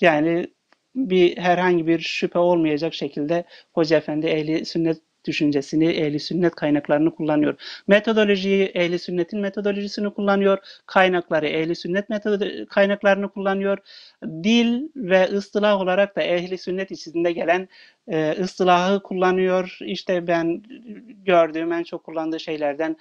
yani bir herhangi bir şüphe olmayacak şekilde Hoca Efendi ehli sünnet düşüncesini, ehli sünnet kaynaklarını kullanıyor. Metodolojiyi ehli sünnetin metodolojisini kullanıyor. Kaynakları ehli sünnet metod kaynaklarını kullanıyor. Dil ve ıstılah olarak da ehli sünnet içinde gelen e, ıstılahı kullanıyor. İşte ben gördüğüm en çok kullandığı şeylerden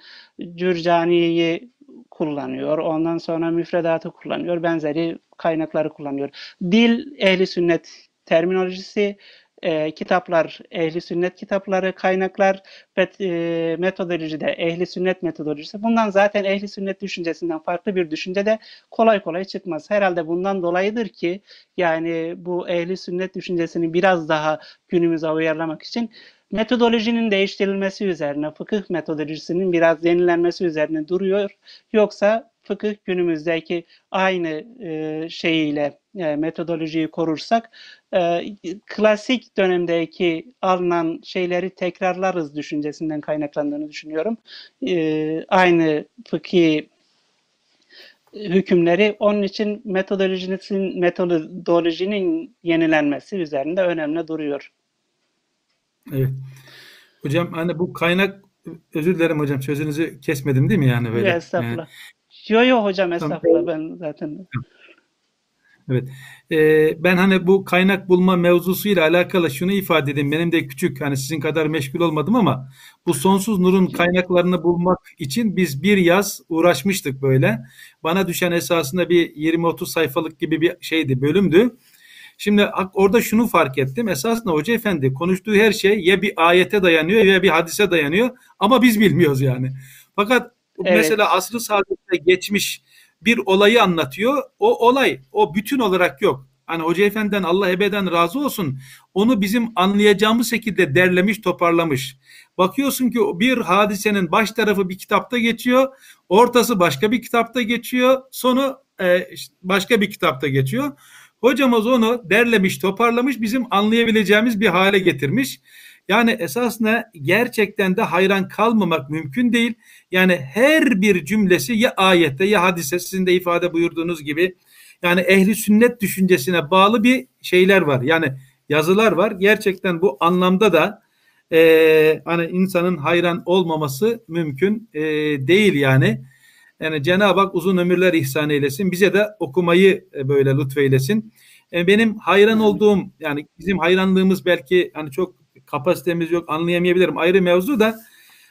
Cürcani'yi kullanıyor. Ondan sonra müfredatı kullanıyor. Benzeri kaynakları kullanıyor. Dil ehli sünnet terminolojisi, e, kitaplar, ehli sünnet kitapları, kaynaklar ve metodoloji de ehli sünnet metodolojisi. Bundan zaten ehli sünnet düşüncesinden farklı bir düşünce de kolay kolay çıkmaz. Herhalde bundan dolayıdır ki yani bu ehli sünnet düşüncesini biraz daha günümüze uyarlamak için metodolojinin değiştirilmesi üzerine, fıkıh metodolojisinin biraz yenilenmesi üzerine duruyor. Yoksa fıkıh günümüzdeki aynı e, şeyiyle e, metodolojiyi korursak e, klasik dönemdeki alınan şeyleri tekrarlarız düşüncesinden kaynaklandığını düşünüyorum. E, aynı fıkhi hükümleri onun için metodolojinin metodolojinin yenilenmesi üzerinde önemli duruyor. Evet. Hocam hani bu kaynak özür dilerim hocam sözünüzü kesmedim değil mi yani böyle? Estağfurullah. Yani, Yo yo hocam estağfurullah ben zaten. Evet. Ee, ben hani bu kaynak bulma mevzusuyla alakalı şunu ifade edeyim. Benim de küçük hani sizin kadar meşgul olmadım ama bu sonsuz nurun kaynaklarını bulmak için biz bir yaz uğraşmıştık böyle. Bana düşen esasında bir 20-30 sayfalık gibi bir şeydi, bölümdü. Şimdi orada şunu fark ettim. Esasında Hoca Efendi konuştuğu her şey ya bir ayete dayanıyor ya bir hadise dayanıyor ama biz bilmiyoruz yani. Fakat Evet. Mesela asrı saadette geçmiş bir olayı anlatıyor. O olay o bütün olarak yok. Hani Hoca Efendi'den Allah ebeden razı olsun. Onu bizim anlayacağımız şekilde derlemiş, toparlamış. Bakıyorsun ki bir hadisenin baş tarafı bir kitapta geçiyor. Ortası başka bir kitapta geçiyor. Sonu e, başka bir kitapta geçiyor. Hocamız onu derlemiş, toparlamış, bizim anlayabileceğimiz bir hale getirmiş. Yani esasında gerçekten de hayran kalmamak mümkün değil. Yani her bir cümlesi ya ayette ya hadise sizin de ifade buyurduğunuz gibi yani ehli sünnet düşüncesine bağlı bir şeyler var. Yani yazılar var. Gerçekten bu anlamda da e, hani insanın hayran olmaması mümkün e, değil yani. Yani Cenab-ı Hak uzun ömürler ihsan eylesin. Bize de okumayı e, böyle lütfeylesin. E, benim hayran olduğum yani bizim hayranlığımız belki hani çok kapasitemiz yok anlayamayabilirim ayrı mevzu da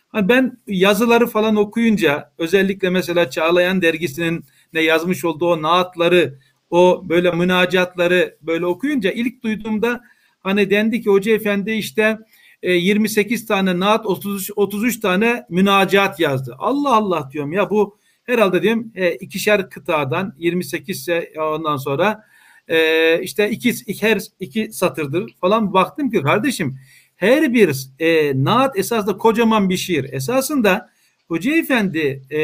hani ben yazıları falan okuyunca özellikle mesela Çağlayan dergisinin ne yazmış olduğu o naatları o böyle münacatları böyle okuyunca ilk duyduğumda hani dendi ki hoca efendi işte 28 e, tane naat 33, 33 tane münacat yazdı. Allah Allah diyorum ya bu herhalde diyorum e, ikişer kıtadan 28 ise ondan sonra e, işte iki, iki her iki satırdır falan baktım ki kardeşim her bir e, naat esasında kocaman bir şiir. Esasında Hoca Efendi e,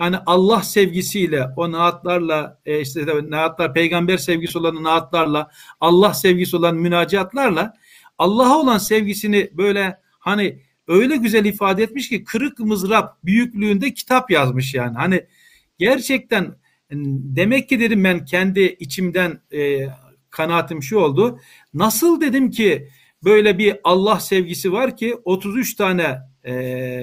yani Allah sevgisiyle o naatlarla e, işte naatlar peygamber sevgisi olan naatlarla Allah sevgisi olan münacatlarla Allah'a olan sevgisini böyle hani öyle güzel ifade etmiş ki kırık mızrap büyüklüğünde kitap yazmış yani. Hani gerçekten demek ki dedim ben kendi içimden e, kanaatim şu oldu. Nasıl dedim ki böyle bir Allah sevgisi var ki 33 tane e,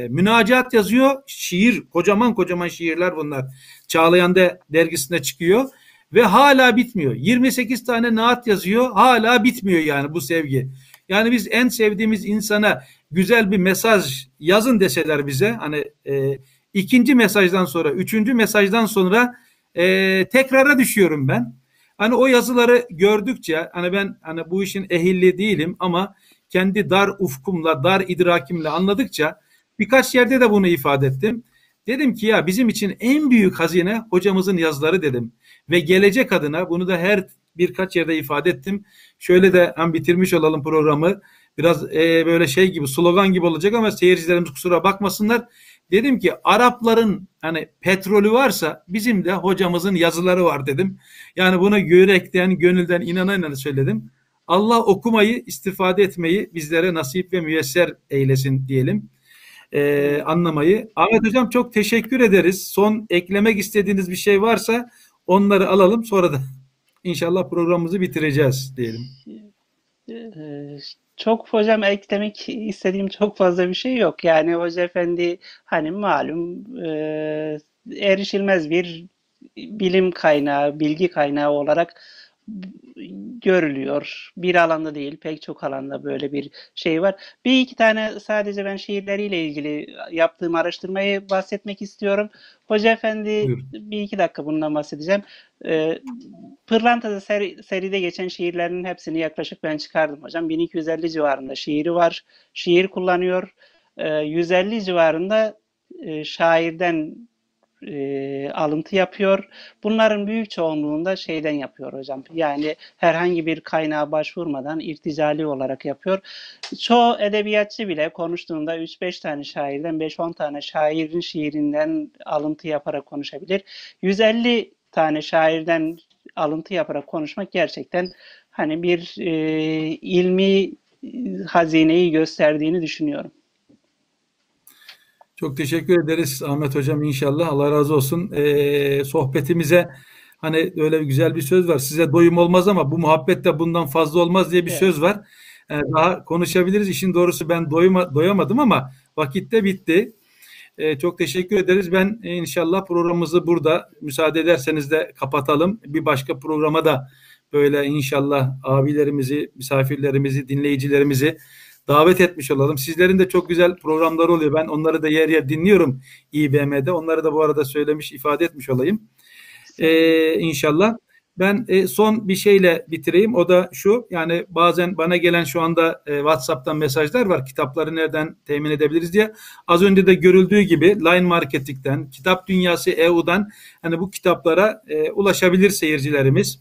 münacat yazıyor. Şiir, kocaman kocaman şiirler bunlar. Çağlayan'da dergisinde çıkıyor ve hala bitmiyor. 28 tane naat yazıyor. Hala bitmiyor yani bu sevgi. Yani biz en sevdiğimiz insana güzel bir mesaj yazın deseler bize hani e, ikinci mesajdan sonra, üçüncü mesajdan sonra e, tekrara düşüyorum ben. Hani o yazıları gördükçe hani ben hani bu işin ehilli değilim ama kendi dar ufkumla, dar idrakimle anladıkça birkaç yerde de bunu ifade ettim. Dedim ki ya bizim için en büyük hazine hocamızın yazıları dedim. Ve gelecek adına bunu da her birkaç yerde ifade ettim. Şöyle de hem bitirmiş olalım programı. Biraz e, böyle şey gibi slogan gibi olacak ama seyircilerimiz kusura bakmasınlar. Dedim ki Arapların hani petrolü varsa bizim de hocamızın yazıları var dedim. Yani bunu yürekten, gönülden inana söyledim. Allah okumayı, istifade etmeyi bizlere nasip ve müyesser eylesin diyelim. Ee, anlamayı. Ahmet Hocam çok teşekkür ederiz. Son eklemek istediğiniz bir şey varsa onları alalım. Sonra da inşallah programımızı bitireceğiz diyelim. Çok hocam eklemek istediğim çok fazla bir şey yok. Yani Hoca Efendi hani malum e, erişilmez bir bilim kaynağı, bilgi kaynağı olarak görülüyor. Bir alanda değil, pek çok alanda böyle bir şey var. Bir iki tane sadece ben şiirleriyle ilgili yaptığım araştırmayı bahsetmek istiyorum. Hoca Efendi Buyur. bir iki dakika bundan bahsedeceğim. Ee, Pırlanta'da seri, seride geçen şiirlerin hepsini yaklaşık ben çıkardım hocam. 1250 civarında şiiri var. Şiir kullanıyor. Ee, 150 civarında e, şairden e, alıntı yapıyor. Bunların büyük çoğunluğunda şeyden yapıyor hocam. Yani herhangi bir kaynağa başvurmadan irticali olarak yapıyor. Çoğu edebiyatçı bile konuştuğunda 3-5 tane şairden 5-10 tane şairin şiirinden alıntı yaparak konuşabilir. 150 tane şairden alıntı yaparak konuşmak gerçekten hani bir e, ilmi hazineyi gösterdiğini düşünüyorum. Çok teşekkür ederiz Ahmet Hocam inşallah. Allah razı olsun. Ee, sohbetimize hani öyle bir güzel bir söz var. Size doyum olmaz ama bu muhabbet de bundan fazla olmaz diye bir evet. söz var. Ee, daha konuşabiliriz. İşin doğrusu ben doyuma, doyamadım ama vakitte bitti. Ee, çok teşekkür ederiz. Ben inşallah programımızı burada müsaade ederseniz de kapatalım. Bir başka programa da böyle inşallah abilerimizi, misafirlerimizi, dinleyicilerimizi davet etmiş olalım. Sizlerin de çok güzel programları oluyor. Ben onları da yer yer dinliyorum İBM'de. Onları da bu arada söylemiş, ifade etmiş olayım. Ee, inşallah. Ben e, son bir şeyle bitireyim. O da şu. Yani bazen bana gelen şu anda e, WhatsApp'tan mesajlar var. Kitapları nereden temin edebiliriz diye. Az önce de görüldüğü gibi Line Marketing'den, Kitap Dünyası EU'dan hani bu kitaplara e, ulaşabilir seyircilerimiz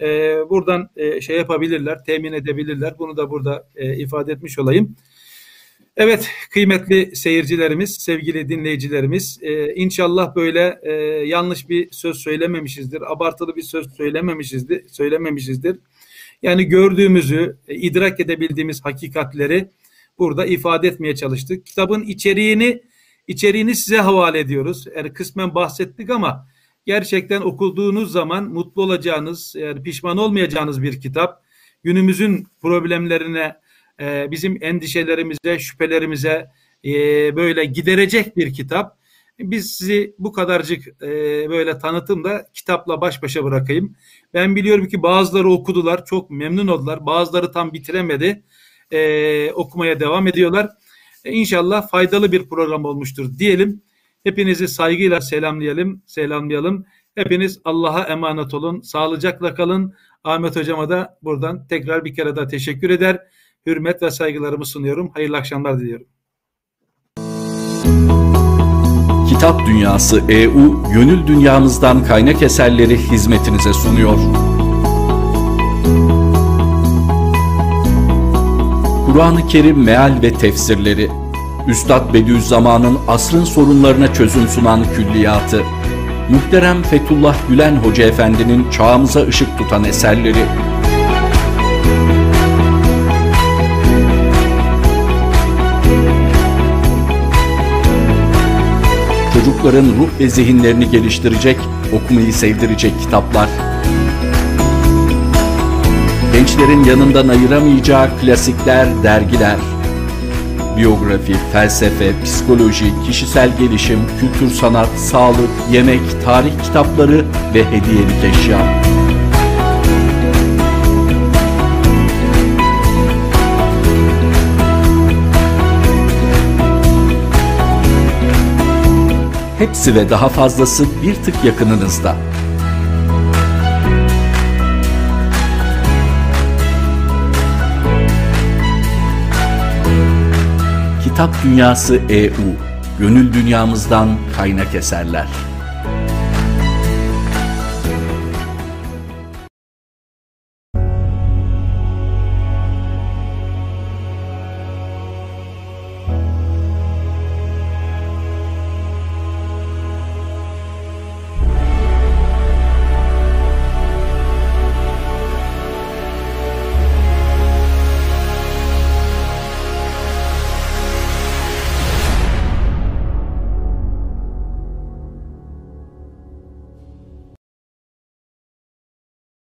e, buradan e, şey yapabilirler, temin edebilirler. Bunu da burada e, ifade etmiş olayım. Evet kıymetli seyircilerimiz, sevgili dinleyicilerimiz e, inşallah böyle e, yanlış bir söz söylememişizdir, abartılı bir söz söylememişizdir, söylememişizdir. Yani gördüğümüzü, e, idrak edebildiğimiz hakikatleri burada ifade etmeye çalıştık. Kitabın içeriğini içeriğini size havale ediyoruz. Yani kısmen bahsettik ama gerçekten okuduğunuz zaman mutlu olacağınız, yani pişman olmayacağınız bir kitap. Günümüzün problemlerine, e, bizim endişelerimize, şüphelerimize e, böyle giderecek bir kitap. Biz sizi bu kadarcık e, böyle tanıtımda kitapla baş başa bırakayım. Ben biliyorum ki bazıları okudular, çok memnun oldular. Bazıları tam bitiremedi, okumaya devam ediyorlar. İnşallah faydalı bir program olmuştur diyelim. Hepinizi saygıyla selamlayalım, selamlayalım. Hepiniz Allah'a emanet olun. Sağlıcakla kalın. Ahmet hocama da buradan tekrar bir kere daha teşekkür eder. Hürmet ve saygılarımı sunuyorum. Hayırlı akşamlar diliyorum. Kitap Dünyası EU, gönül dünyamızdan kaynak eserleri hizmetinize sunuyor. Kur'an-ı Kerim meal ve tefsirleri Üstad Bediüzzaman'ın asrın sorunlarına çözüm sunan külliyatı, Muhterem Fethullah Gülen Hoca Efendi'nin çağımıza ışık tutan eserleri, çocukların ruh ve zihinlerini geliştirecek, okumayı sevdirecek kitaplar, gençlerin yanından ayıramayacağı klasikler, dergiler, biyografi, felsefe, psikoloji, kişisel gelişim, kültür sanat, sağlık, yemek, tarih kitapları ve hediyelik eşya. Hepsi ve daha fazlası bir tık yakınınızda. Kitap Dünyası EU gönül dünyamızdan kaynak eserler.